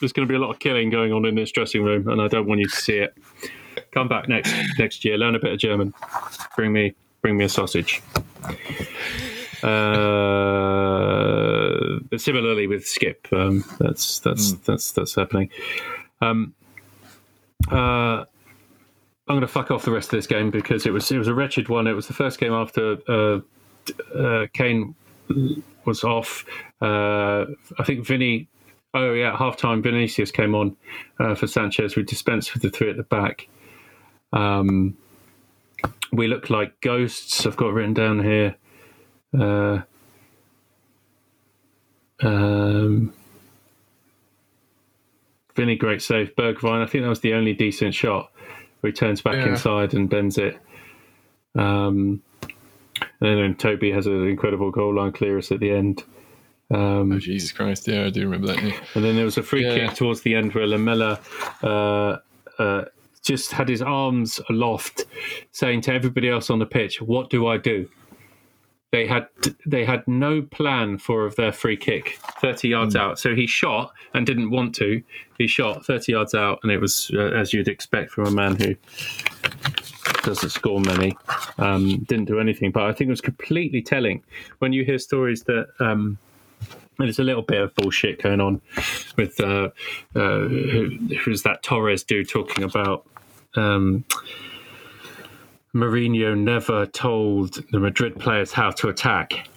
There's going to be a lot of killing going on in this dressing room, and I don't want you to see it. Come back next next year. Learn a bit of German. Bring me bring me a sausage." Uh, but similarly with Skip, um, that's that's that's that's happening. Um, uh, I'm going to fuck off the rest of this game because it was it was a wretched one. It was the first game after uh, uh, Kane was off. Uh, I think Vinny. Oh yeah, at half time Vinicius came on uh, for Sanchez. We dispensed with the three at the back. Um, we look like ghosts. I've got written down here. Uh, um, Vinny, great save. Bergwijn, I think that was the only decent shot. He turns back Yeah. inside and bends it. Um, and then Toby has an incredible goal line clearance at the end. Um, Oh, Jesus Christ. Yeah, I do remember that. Yeah. and then there was a free Yeah. kick towards the end where Lamela uh, uh, just had his arms aloft, saying to everybody else on the pitch, "What do I do?" They had they had no plan for of their free kick, thirty yards out. So he shot and didn't want to. He shot thirty yards out, and it was uh, as you'd expect from a man who doesn't score many. Um, didn't do anything, but I think it was completely telling when you hear stories that. Um, there's a little bit of bullshit going on with uh, uh, who, who's that Torres dude talking about um, Mourinho never told the Madrid players how to attack.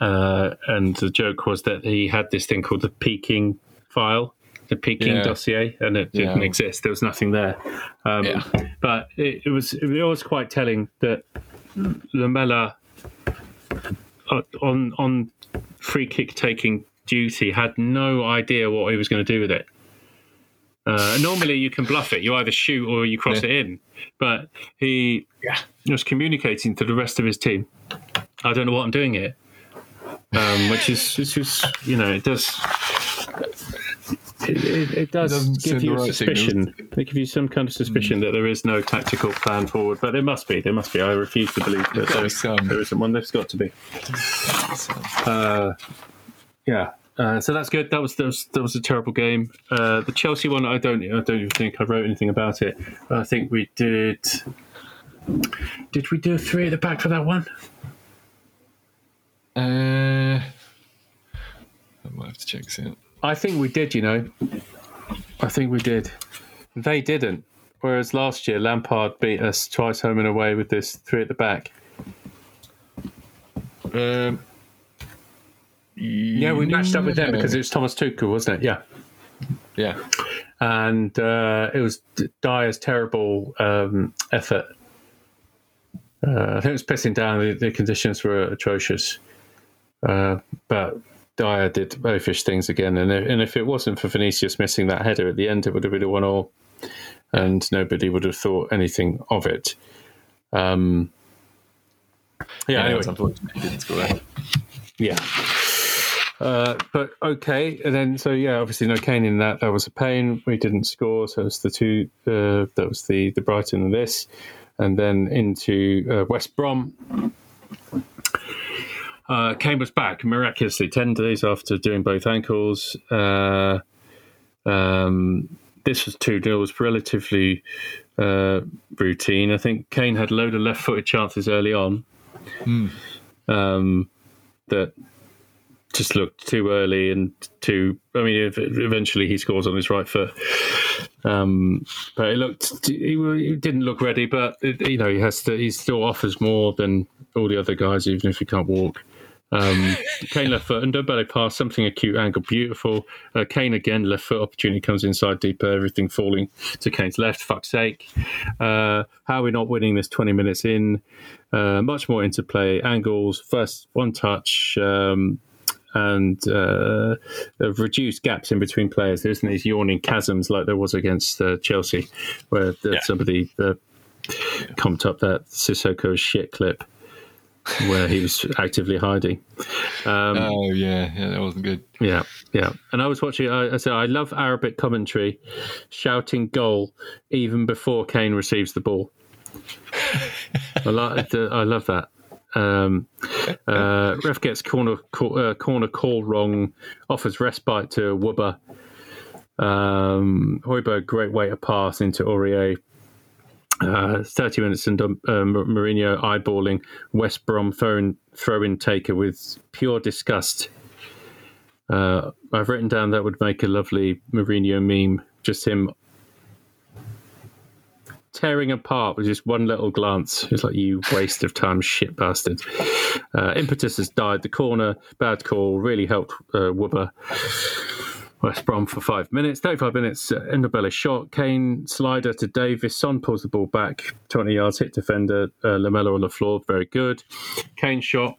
Uh, and the joke was that he had this thing called the Peking file, the Peking Yeah. dossier, and it didn't exist. There was nothing there. Um, Yeah. But it, it was it was quite telling that Lamela uh, on on free kick taking duty had no idea what he was going to do with it. Uh, normally, you can bluff it. You either shoot or you cross Yeah. it in. But he Yeah. was communicating to the rest of his team. I don't know what I'm doing here, um, which is, which is, you know, it does. It, it, it does doesn't give you a right suspicion. It gives you some kind of suspicion that there is no tactical plan forward, but there must be. There must be. I refuse to believe that there, some. there isn't one. There's got to be. Uh, yeah. Uh, so that's good. That was that was, that was a terrible game. Uh, the Chelsea one, I don't I don't even think I wrote anything about it. I think we did. Did we do a three at the back for that one? uh, I might have to check this out. I think we did. You know, I think we did. They didn't. Whereas last year, Lampard beat us twice home and away with this three at the back. Um, Yeah, we matched up with them because it was Thomas Tuchel, wasn't it? Yeah. yeah, and uh, it was Dier's terrible um, effort. Uh, I think it was pissing down. The, the conditions were atrocious, uh, but Dier did oafish things again. And if, and if it wasn't for Vinicius missing that header at the end, it would have been a one-all, and nobody would have thought anything of it. Um, yeah. yeah. Anyway, it's unfortunate he didn't score yeah. Uh, but okay, and then so yeah, obviously no Kane in that. That was a pain. We didn't score, so it's the two. Uh, that was the the Brighton and this, and then into uh, West Brom. Uh, Kane was back miraculously ten days after doing both ankles. Uh, um, this was two 0 was relatively uh, routine. I think Kane had a load of left-footed chances early on. Um, that just looked too early and too. I mean, ev- eventually he scores on his right foot, um, but it looked. He, he didn't look ready, but it, you know he has to. He still offers more than all the other guys, even if he can't walk. Um, Kane left foot under, but pass something acute angle, beautiful. Uh, Kane again left foot opportunity comes inside deeper, everything falling to Kane's left. Fuck's sake! Uh, how are we not winning this twenty minutes in? Uh, much more interplay, angles, first one touch, um, and uh, reduced gaps in between players. There isn't these yawning chasms like there was against uh, Chelsea, where the, somebody uh, comped up that Sissoko shit clip where he was actively hiding. Um, Oh yeah, yeah, that wasn't good. yeah, yeah. And I was watching. I, I said I love Arabic commentary, shouting goal even before Kane receives the ball. I like. I love that. Um, uh, ref gets corner call, uh, corner call wrong, offers respite to Wubba. Um, Højbjerg, great way to pass into Aurier. Uh, 30 minutes and um, uh, Mourinho eyeballing West Brom throw throw in taker with pure disgust. Uh, I've written down that would make a lovely Mourinho meme. Just him tearing apart with just one little glance. It's like you waste of time, shit bastard. Uh, impetus has died. The corner, bad call, really helped uh, Wubber. West Brom for five minutes. 35 minutes, uh, Ndombele shot. Kane slider to Davies. Son pulls the ball back 20 yards, hit defender. Uh, Lamela on the floor, very good. Kane shot.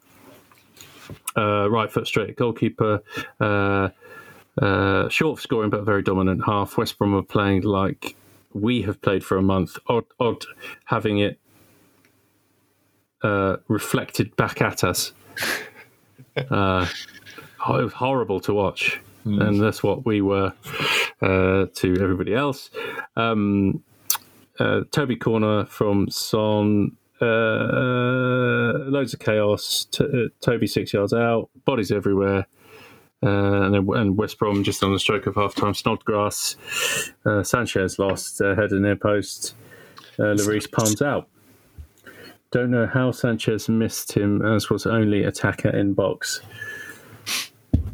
Uh, right foot straight at goalkeeper. Uh, uh, short scoring, but very dominant half. West Brom are playing like we have played for a month. Odd, odd having it uh, reflected back at us. Uh, it was horrible to watch, and that's what we were uh, to everybody else. Um, uh, Toby corner from Son. Uh, loads of chaos. T- uh, Toby six yards out. Bodies everywhere. Uh, and and West Brom just on the stroke of half time. Snodgrass. Uh, Sanchez lost uh, header near post. Uh, Lloris palms out. Don't know how Sanchez missed him, as was only attacker in box.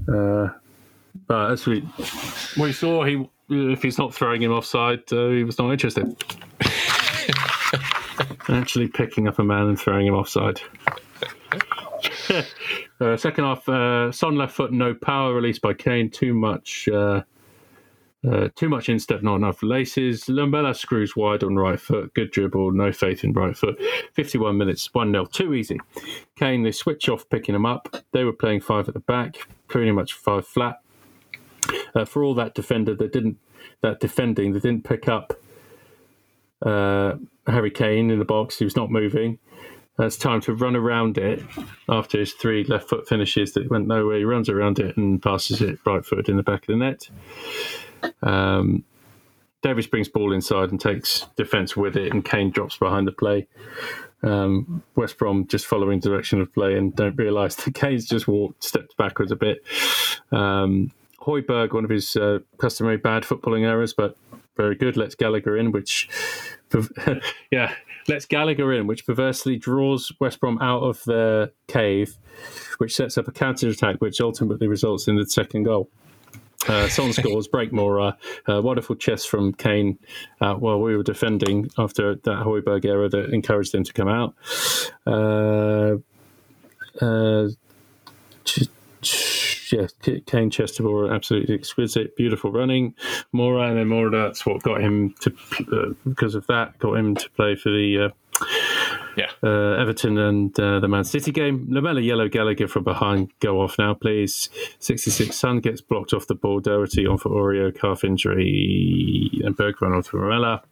Uh, but as we we saw, he if he's not throwing him offside, uh, he was not interested. Actually, picking up a man and throwing him offside. uh, second half, uh, Son left foot, no power, released by Kane. Too much, uh, uh, too much instep, not enough laces. Lamela screws wide on right foot. Good dribble, no faith in right foot. 51 minutes, 1 0. Too easy. Kane, they switch off picking him up. They were playing five at the back, pretty much five flat. Uh, for all that defender that didn't, that defending, they didn't pick up uh, Harry Kane in the box. He was not moving. It's time to run around it after his three left foot finishes that went nowhere. He runs around it and passes it right foot in the back of the net. Um, Davies brings ball inside and takes defence with it, and Kane drops behind the play. Um, West Brom just following direction of play and don't realise that Kane's just walked, stepped backwards a bit. Um, Højbjerg, one of his uh, customary bad footballing errors, but very good. Let's Gallagher in, which, yeah, let's Gallagher in, which perversely draws West Brom out of their cave, which sets up a counter attack, which ultimately results in the second goal. Uh, Son scores, break Moura. Uh, wonderful chest from Kane uh, while we were defending after that Højbjerg error that encouraged them to come out. Uh, uh, yeah, Kane Chestermore absolutely exquisite, beautiful running. Moura and then Moura, that's what got him to uh, because of that got him to play for the uh, yeah uh, Everton and uh, the Man City game. Lamela Yellow Gallagher from behind. Go off now, please. Sixty six. Son gets blocked off the ball. Doherty on for Oreo, calf injury and Bergwijn on for Morella.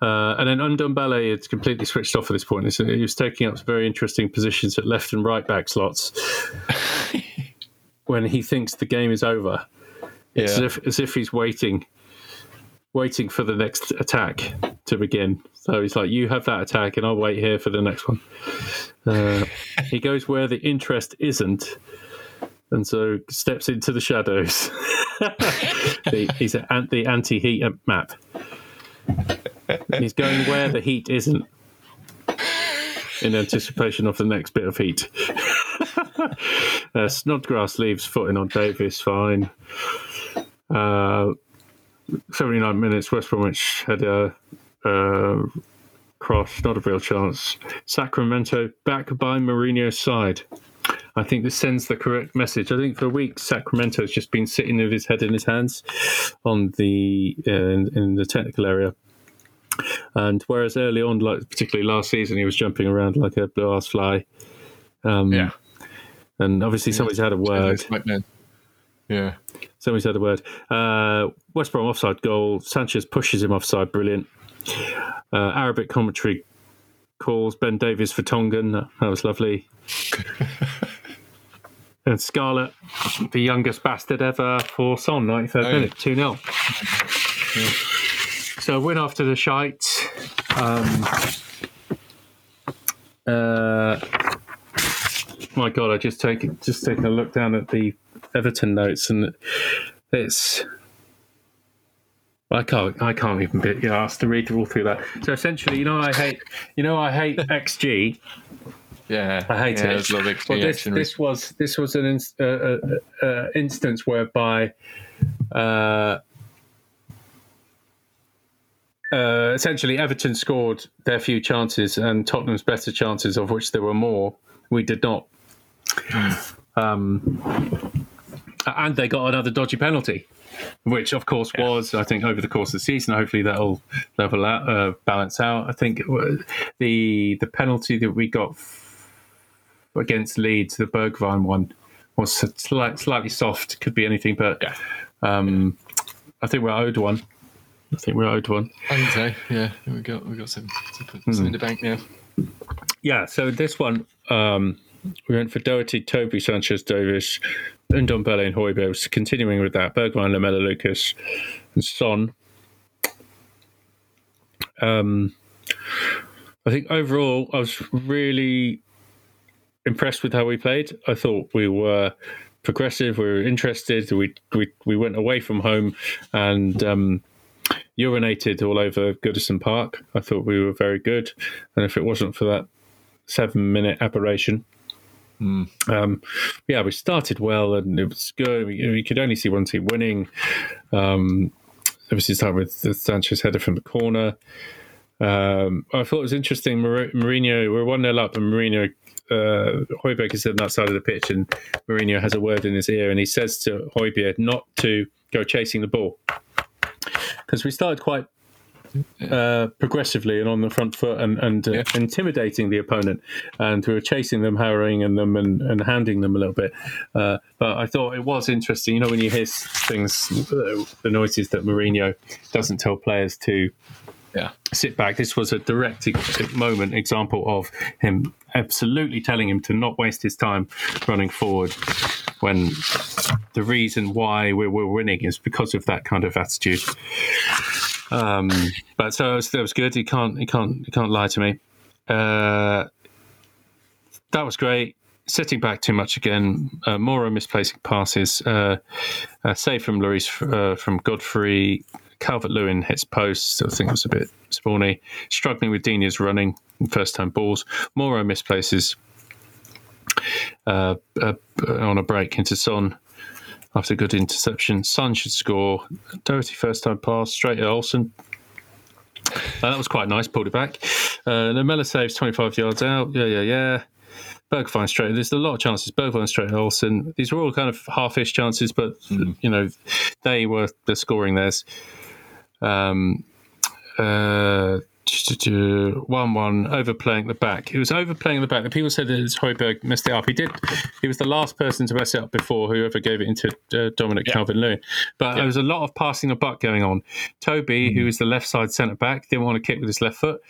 Uh, and then Ndombele it's completely switched off at this point. He was taking up some very interesting positions at left and right back slots when he thinks the game is over. yeah. It's as if, as if he's waiting, waiting for the next attack to begin. So he's like, "You have that attack, and I'll wait here for the next one." Uh, he goes where the interest isn't, and so steps into the shadows. the, he's at the anti-heat map. He's going where the heat isn't, in anticipation of the next bit of heat. uh, Snodgrass leaves footing on Davies, fine. Uh, 79 minutes, West Bromwich had a, a cross, not a real chance. Sacramento back by Mourinho's side. I think this sends the correct message. I think for weeks Sacramento's just been sitting with his head in his hands on the uh, in, in the technical area. And whereas early on, like particularly last season, he was jumping around like a blue ass fly. Um, Yeah. And obviously, somebody's had a word. Yeah. Somebody's had a word. Uh, West Brom offside goal. Sanchez pushes him offside. Brilliant. Uh, Arabic commentary calls Ben Davies for Tongan. That was lovely. and Scarlett, the youngest bastard ever for Son, 93rd Oh, yeah. minute, 2 0. So win after the shite. Um, uh, my God, I just take just taking a look down at the Everton notes, and it's I can't I can't even be you know, asked to read all through that. So essentially, you know, I hate you know I hate XG. Yeah. I hate yeah, it. There's a lot of XG Well, this, this was this was an uh, uh, uh, instance whereby uh, uh, essentially Everton scored their few chances and Tottenham's better chances, of which there were more. We did not. Um, and they got another dodgy penalty, which of course was, I think, over the course of the season. Hopefully that'll level out, uh, balance out. I think the the penalty that we got f- against Leeds, the Bergwijn one, was slight, slightly soft. Could be anything, but Yeah. um, I think we're owed one. I think we're owed one. I think so. Yeah. We got we got some, some, some in the bank now. Yeah, so this one, um, we went for Doherty, Toby, Sanchez, Davies, Ndombele and Højbjerg. So Continuing with that, Bergwijn, Lamela, Lucas, and Son. Um, I think overall, I was really impressed with how we played. I thought we were progressive, we were interested. We we, we went away from home and um, urinated all over Goodison Park. I thought we were very good, and if it wasn't for that seven minute aberration. Um, yeah, we started well and it was good. We, we could only see one team winning. Um, obviously, start with the Sanchez header from the corner. Um, I thought it was interesting. Mar- Mourinho, we're 1 0 up, and Mourinho, uh, Højbjerg is on that side of the pitch, and Mourinho has a word in his ear, and he says to Højbjerg not to go chasing the ball. Because we started quite uh, progressively and on the front foot and, and uh, Yeah. intimidating the opponent. And we were chasing them, harrowing them, and, and handing them a little bit. Uh, but I thought it was interesting. You know, when you hear things, uh, the noises that Mourinho doesn't tell players to Yeah. sit back. This was a direct moment example of him absolutely telling him to not waste his time running forward when the reason why we we're winning is because of that kind of attitude. Um, but so it was, that was good. He can't you can't you can't lie to me. Uh, that was great. Sitting back too much again. Uh, Moura misplacing passes. Uh, uh, save from Lloris uh, from Godfrey. Calvert Lewin hits post. I think it was a bit spawny. Struggling with Digne's running first time balls. Moura misplaces uh, uh, on a break into Son after a good interception. Son should score. Doherty first time pass straight at Olsen. Uh, that was quite nice. Pulled it back. Uh, Lamela saves 25 yards out. Yeah, yeah, yeah. Bergwijn straight. There's a lot of chances. Bergwijn straight at Olsen. These were all kind of half-ish chances, but you know they were the scoring theirs. Um, uh, one one overplaying the back. It was overplaying the back. The people said that Højbjerg messed it up. He did. He was the last person to mess it up before whoever gave it into uh, Dominic Calvert Lewin. But there was a lot of passing the buck going on. Toby, who is the left side centre back, didn't want to kick with his left foot.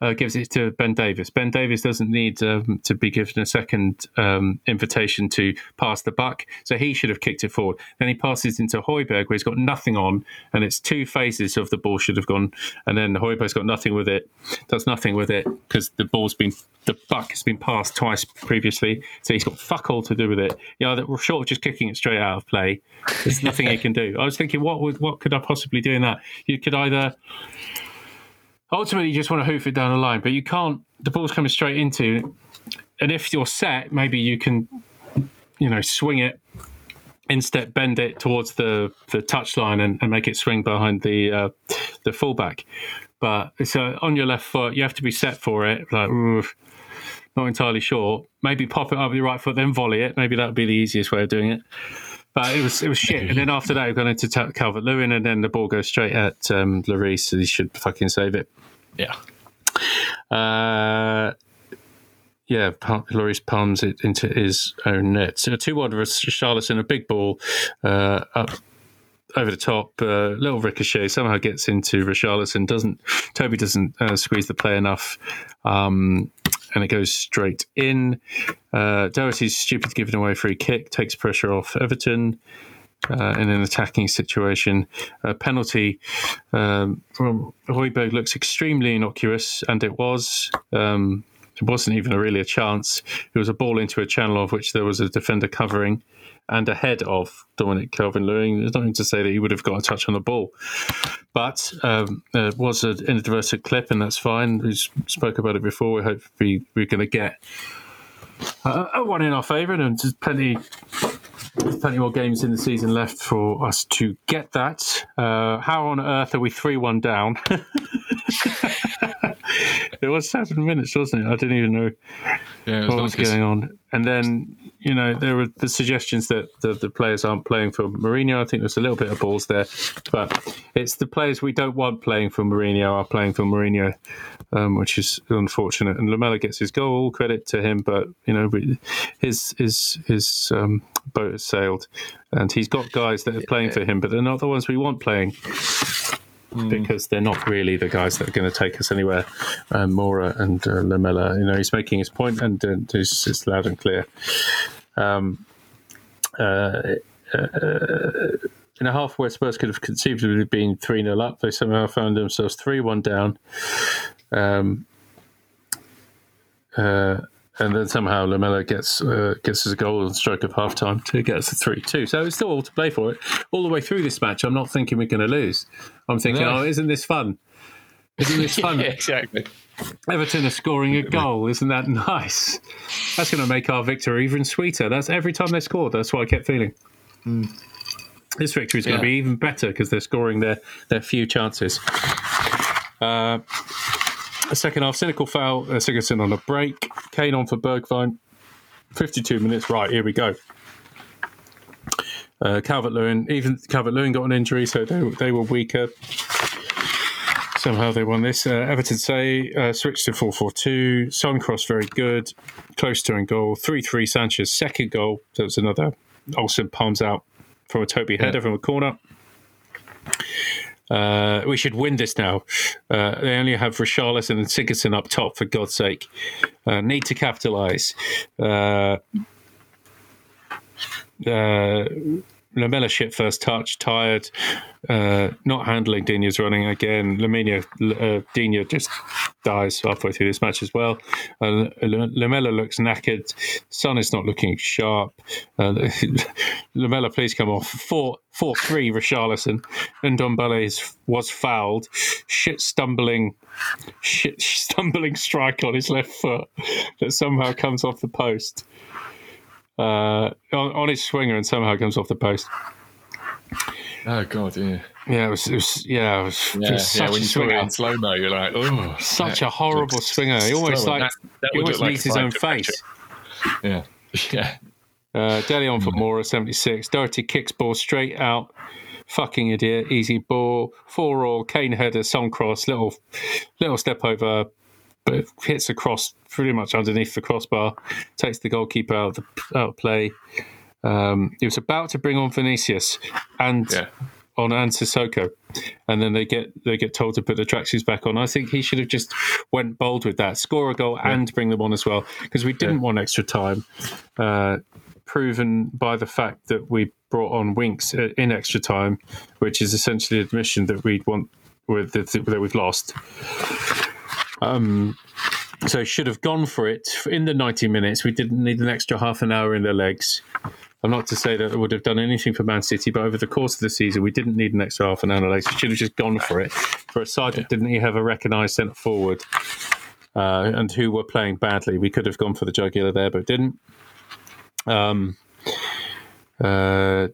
Uh, gives it to Ben Davies. Ben Davies doesn't need um, to be given a second um, invitation to pass the buck, so he should have kicked it forward. Then he passes into Højbjerg, where he's got nothing on, and it's two phases of the ball should have gone, and then Højbjerg's got nothing with it, does nothing with it because the ball's been the buck has been passed twice previously, so he's got fuck all to do with it. You know, that we're short of just kicking it straight out of play. There's nothing he can do. I was thinking, what would what could I possibly do in that? You could either ultimately you just want to hoof it down the line, but you can't. The ball's coming straight into, and if you're set, maybe you can, you know, swing it, instead bend it towards the the touchline and, and make it swing behind the uh, the fullback. But it's uh, on your left foot. You have to be set for it. Like, oof, not entirely sure. Maybe pop it up with your right foot, then volley it. Maybe that would be the easiest way of doing it. But it was it was shit. And then after that, we've gone into Calvert Lewin, and then the ball goes straight at um, Lloris, so he should fucking save it. Yeah. Uh, yeah, Lloris palms it into his own net. So two one for Charleston, a big ball uh, up over the top, uh, little ricochet somehow gets into Richarlison. Doesn't Toby doesn't uh, squeeze the play enough, um, and it goes straight in. Uh, Doherty's stupid giving away free kick takes pressure off Everton. Uh, in an attacking situation, a penalty um, from Højbjerg looks extremely innocuous, and it was. Um, it wasn't even really a chance. It was a ball into a channel of which there was a defender covering and ahead of Dominic Calvert Lewin. There's nothing to say that he would have got a touch on the ball. But um, there was an inadvertent clip, and that's fine. We spoke about it before. We hope we, we're going to get uh, a one in our favour, and there's plenty. There's plenty more games in the season left for us to get that. Uh, how on earth are we 3 1 down? it was seven minutes, wasn't it? I didn't even know Yeah. What was going on. And then, you know, there were the suggestions that the, the players aren't playing for Mourinho. I think there's a little bit of balls there. But it's the players we don't want playing for Mourinho are playing for Mourinho, um, which is unfortunate. And Lamela gets his goal, all credit to him. But, you know, his, his, his um, boat has sailed. And he's got guys that are playing for him, but they're not the ones we want playing because they're not really the guys that are going to take us anywhere. Um, Moura and uh, Lamela, you know, he's making his point and uh, it's, it's loud and clear. Um, uh, uh, in a half where Spurs could have conceivably been 3 0 up, they somehow found themselves 3 1 down. Um, uh, and then somehow Lamela gets uh, gets his goal on stroke of half time to get us a 3 2. So it's still all to play for it. All the way through this match, I'm not thinking we're going to lose. I'm thinking, No. oh, isn't this fun? Isn't this fun? Yeah, exactly. Everton are scoring a goal. Isn't that nice? That's going to make our victory even sweeter. That's every time they scored. That's what I kept feeling. This victory is going Yeah. to be even better because they're scoring their, their few chances. Uh, a second half, cynical foul. Uh, Sigurdsson on a break. Kane on for Bergwijn. 52 minutes. Right, here we go. Uh, Calvert Lewin, even Calvert Lewin got an injury, so they, they were weaker. Somehow they won this. Uh, Everton say uh, switched to 4 4 2. Son cross very good. Close to in goal. 3 3 Sanchez, second goal. That was another. Olsen palms out from a Toby header from a corner. Uh, we should win this now. Uh, they only have Richarlison and Sigurdsson up top, for God's sake. Uh, need to capitalise. Uh, shit first touch, tired, uh, not handling Digne's running again. Lamina, uh, Dinia just dies halfway through this match as well. Uh, Lamela looks knackered. Son is not looking sharp. Uh, Lamela, please come off. 4 4 3 Richarlison. And Ndombele was fouled. Shit stumbling, shit stumbling strike on his left foot that somehow comes off the post uh, on, on his swinger and somehow comes off the post. Oh god, yeah. Yeah, it was, it was yeah, it was, yeah, it was yeah. such When a you saw it in slow mo, you're like, oh, Such a horrible swinger. He almost so- like that- that he almost like needs his own face. Yeah, yeah. Uh, Dele on for Moura, 76. Doherty kicks ball straight out. Fucking idiot. Easy ball. Four all. Kane header. Song cross. Little, little step over. But hits across pretty much underneath the crossbar. Takes the goalkeeper out of, the, out of play. Um, he was about to bring on Vinicius and Yeah. on and Sissoko, and then they get they get told to put the tracksuits back on. I think he should have just went bold with that, score a goal and bring them on as well, because we didn't want extra time. Uh, proven by the fact that we brought on Winks uh, in extra time, which is essentially admission that we want that we've lost. Um, so should have gone for it in the 90 minutes. We didn't need an extra half an hour in their legs. I'm not to say that it would have done anything for Man City, but over the course of the season, we didn't need an extra half an hour in their legs. We should have just gone for it. For a side that didn't have a recognised centre forward uh, and who were playing badly, we could have gone for the jugular there, but didn't. Um, uh,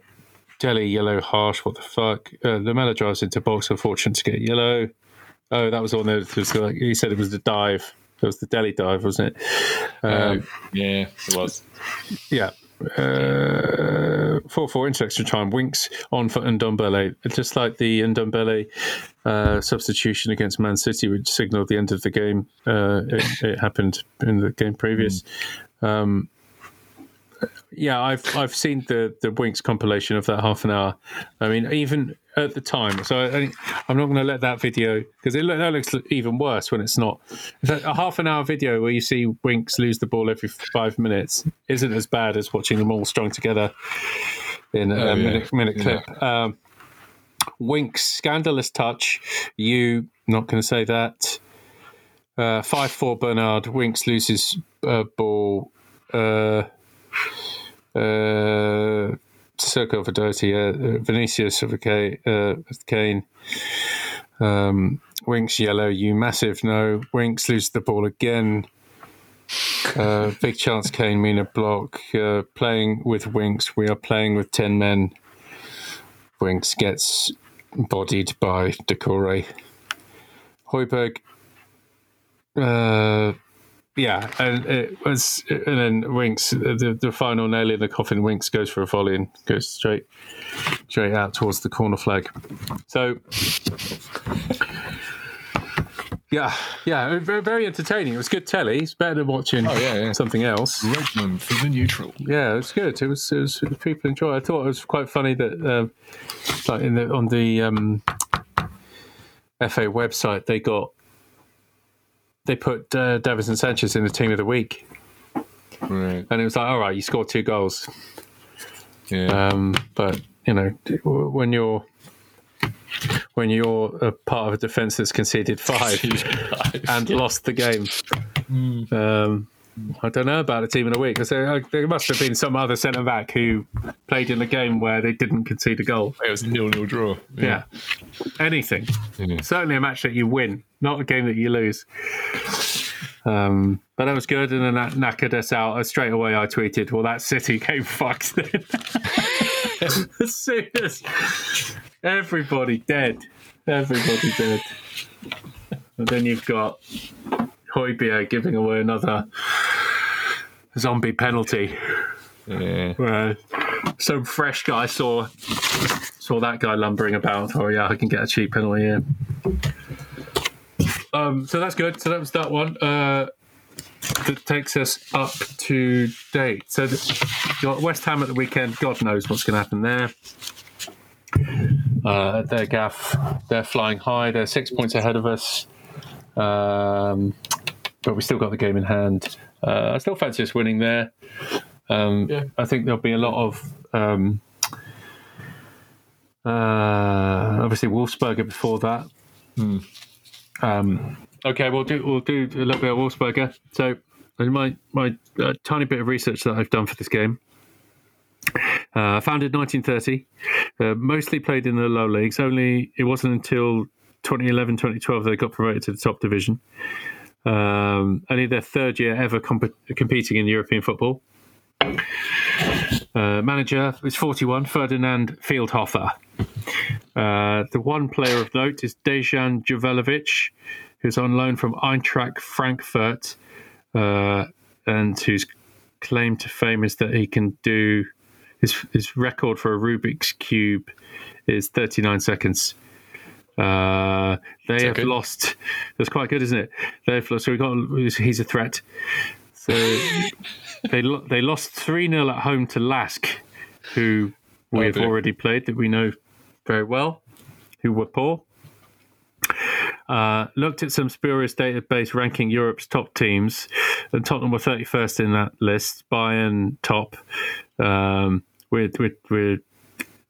Dele yellow harsh. What the fuck? Uh, Lamela drives into box. Unfortunate to get yellow. Oh, that was one that was like he said it was the dive. It was the Dele dive, wasn't it? Um, Uh, yeah, it was. yeah. Uh, 4 4 into extra time. Winks on for Ndombele. Just like the Ndombele uh, substitution against Man City, which signalled the end of the game. Uh, it, it happened in the game previous. Um, yeah, I've I've seen the the Winks compilation of that half an hour. I mean, even at the time, so I, I'm not going to let that video because it look, that looks even worse when it's not. Fact, a half an hour video where you see Winks lose the ball every five minutes isn't as bad as watching them all strung together in a, Oh, yeah. minute minute Yeah. clip. Um, Winks scandalous touch. You not going to say that. Uh, five four Bernard Winks loses uh, ball. Uh, for Doherty, uh, Vinicius for Kane, uh, Um, Winks yellow, you massive no. Winks loses the ball again. Uh, big chance Kane, Mina block. Uh, playing with Winks, we are playing with 10 men. Winks gets bodied by Doucouré. Højbjerg uh, yeah, and it was, and then Winks, the, the final nail in the coffin. Winks goes for a volley and goes straight, straight out towards the corner flag. So, yeah, yeah, very, very entertaining. It was good telly. It's better than watching Oh, yeah, yeah. something else. Redmond for the neutral. Yeah, it was good. It was, it was people enjoy. I thought it was quite funny that, um, like in the on the um, FA website, they got they put uh, Davinson Sanchez in the team of the week, Right. and it was like, all right, you scored two goals, Yeah. um, but you know when you're when you're a part of a defence that's conceded five and lost the game. Um, I don't know about a team in a week because there, there must have been some other centre back who played in a game where they didn't concede a goal. it was a nil nil draw. Yeah, anything. Yeah. Certainly a match that you win, not a game that you lose. Um, but that was good, and then that knackered us out. Uh, Straight away, I tweeted, "Well, that City game fucked." Then. as soon as everybody dead, everybody dead, and then you've got Højbjerg giving away another zombie penalty. Yeah. Some fresh guy saw saw that guy lumbering about. Oh yeah, I can get a cheap penalty here. Um, so that's good. So that was that one. Uh, that takes us up to date. So got West Ham at the weekend. God knows what's going to happen there. uh, their gaff. They're flying high. They're six points ahead of us, um, but we still got the game in hand. Uh, I still fancy us winning there. Um, Yeah. I think there'll be a lot of. Um, uh, obviously, Wolfsberger before that. Um, okay, we'll do we'll do a little bit of Wolfsberger. So, my my uh, tiny bit of research that I've done for this game. Uh, founded 1930, uh, mostly played in the low leagues. Only it wasn't until 2011, 2012 they got promoted to the top division. Um, only their third year ever comp- competing in European football. Uh, manager is 41, Ferdinand Feldhofer. Uh, the one player of note is Dejan Joveljic, who's on loan from Eintracht Frankfurt, uh, and whose claim to fame is that he can do his his record for a Rubik's cube is 39 seconds. Uh, they have good? lost. That's quite good, isn't it? They've lost. So we got. He's a threat. So they lo- they lost three 0 at home to Lask, who we Oh, have dear. already played that we know very well, who were poor. Uh, looked at some spurious database ranking Europe's top teams, and Tottenham were 31st in that list. Bayern top, um, with with with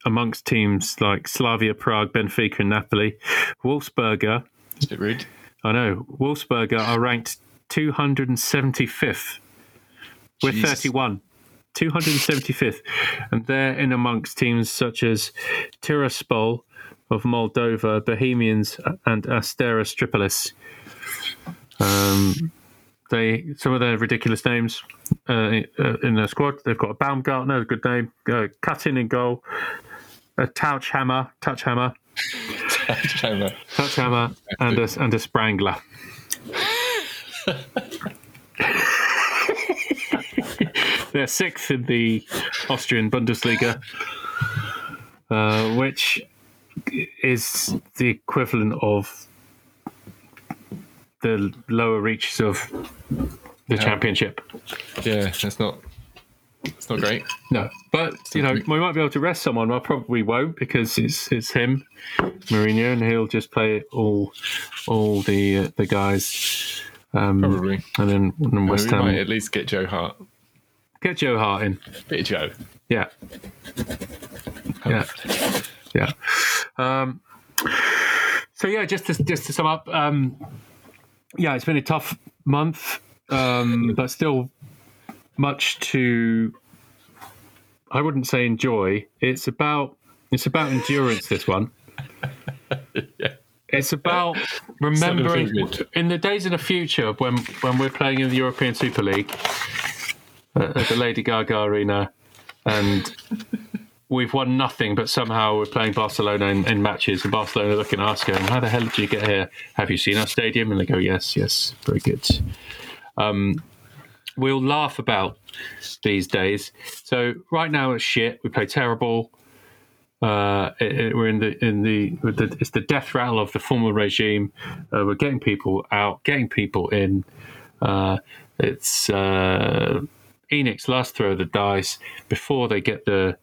amongst teams like Slavia Prague, Benfica, and Napoli. Wolfsberger, Is it rude? I know Wolfsberger are ranked 275th with Jesus. 31. 275th. And they're in amongst teams such as Tiraspol of Moldova, Bohemians, and Asteras Tripolis. Um, they some of their ridiculous names uh, uh, in their squad. They've got a Baumgartner, a good name, uh, Cutting in goal, a Touch Hammer, Touch Hammer, Chandler. Touch Hammer, and a, and a Sprangler. They're sixth in the Austrian Bundesliga, uh, which is the equivalent of the lower reaches of the championship. Yeah, that's not. It's not great. No, but you know we might be able to rest someone. I probably won't because it's it's him, Mourinho, and he'll just play all all the uh, the guys. Um, Probably. and then and then West Ham at least get Joe Hart. get Joe Hart in. Bit of Joe. Yeah, yeah, yeah. Um, so yeah, just to just to sum up, um, yeah, it's been a tough month, um, but still much to. I wouldn't say enjoy. It's about it's about endurance. This one. Yeah. It's about remembering in the days in the future when when we're playing in the European Super League uh, at the Lady Gaga Arena, and we've won nothing, but somehow we're playing Barcelona in, in matches, and Barcelona looking at us going, "How the hell did you get here? Have you seen our stadium?" And they go, "Yes, yes, very good." Um, we'll laugh about these days. So right now it's shit. We play terrible. Uh, it, it- we're in the in the, the it's the death rattle of the former regime. Uh, we're getting people out, getting people in. Uh, it's uh, ENIC's last throw of the dice before they get the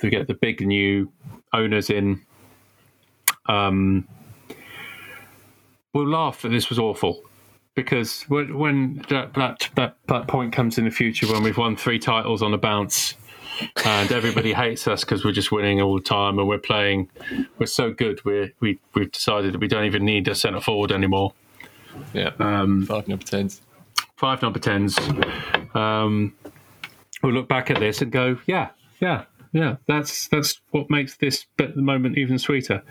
they get the big new owners in. Um, we'll laugh that this was awful because when, when that, that that that point comes in the future when we've won three titles on a bounce and everybody hates us because we're just winning all the time and we're playing we're so good we we we've decided that we don't even need a centre forward anymore Yeah. um, Five number tens. five number tens um, we'll look back at this and go yeah yeah yeah that's that's what makes this bit at the moment even sweeter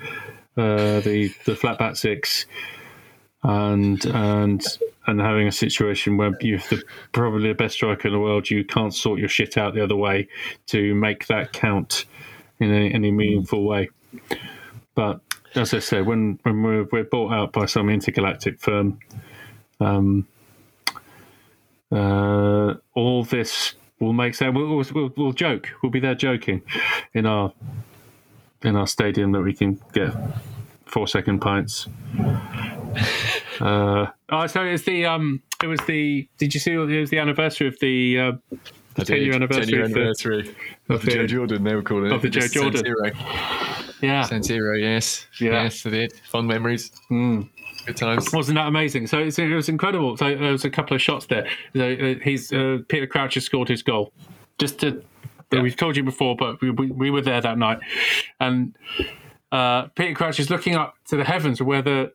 uh, the the flat back six and and and having a situation where you're the probably the best striker in the world, you can't sort your shit out the other way to make that count in any, any meaningful way. But as I said, when when we're, we're bought out by some intergalactic firm, um, uh, all this will make sense. We'll, we'll, we'll, joke. We'll be there joking in our in our stadium that we can get four second pints. Uh, oh, so it's the um, it was the. Did you see? It was the anniversary of the uh, I 10 year anniversary, 10 year of the- anniversary of the Joe Jordan, they were calling it. of the Joe Jordan. Yeah. San Siro, yes. Yeah. Yes, I did. Fond memories. Mm. Good times. Wasn't that amazing? So it was incredible. So there was a couple of shots there. So uh, he's uh, Peter Crouch has scored his goal. Just to, Yeah. we've told you before, but we, we, we were there that night, and uh, Peter Crouch is looking up to the heavens where the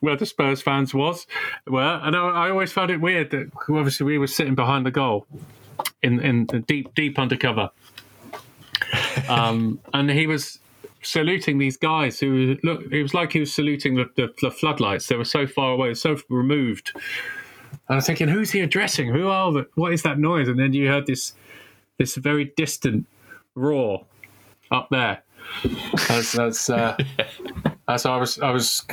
where the Spurs fans was. Were, and I, I always found it weird that obviously we were sitting behind the goal in in the deep deep undercover, um, and he was saluting these guys who look it was like he was saluting the, the, the floodlights. They were so far away so removed. And i was thinking who's he addressing? Who are the, what is that noise? And then you heard this this very distant roar up there. As as, uh, as i was i was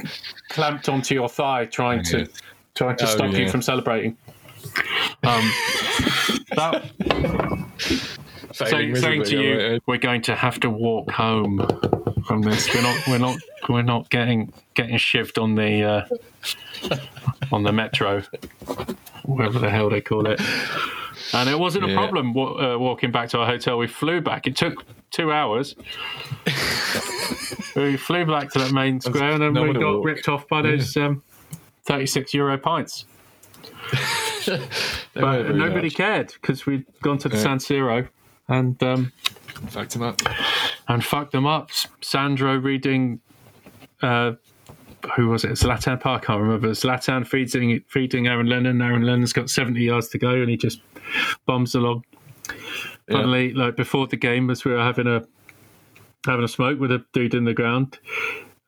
clamped onto your thigh trying to trying to Oh, stop you from celebrating um that, so, Failing saying to you, yeah, we're going to have to walk home from this. We're not. We're not. We're not getting getting shivved on the uh, on the metro, whatever the hell they call it. And it wasn't a problem wa- uh, walking back to our hotel. We flew back. It took two hours. we flew back to that main square, and then no we got walk. ripped off by those um, thirty-six euro pints. But nobody large. cared because we'd gone to the Yeah. San Siro and. Um, Fucked him up. and fucked them up. Sandro reading, uh, who was it? Zlatan Park. I can't remember. Zlatan feeding feeding Aaron Lennon. Aaron Lennon's got seventy yards to go, and he just bombs along. Yeah. Finally, like before the game, as we were having a having a smoke with a dude in the ground.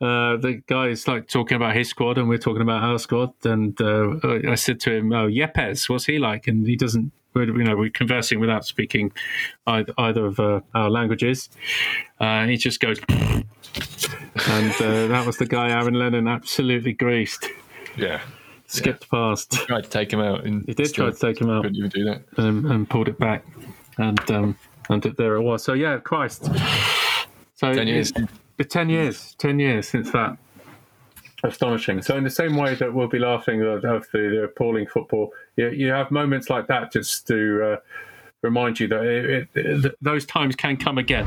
Uh, the guy is like talking about his squad, and we're talking about our squad. And uh, I said to him, "Oh, Yepes, what's he like?" And he doesn't. We're, you know, we're conversing without speaking either, either of uh, our languages. Uh, and he just goes, and uh, that was the guy Aaron Lennon absolutely greased, Yeah. skipped past. Tried to take him out. And He did try to take him out Couldn't even do that. and, and pulled it back, and um, and there it was. So yeah, Christ. So 10 years. it- ten years, ten years since that. Astonishing. So in the same way that we'll be laughing of, the, the appalling football, you, you have moments like that just to uh, remind you that it, it, it, those times can come again.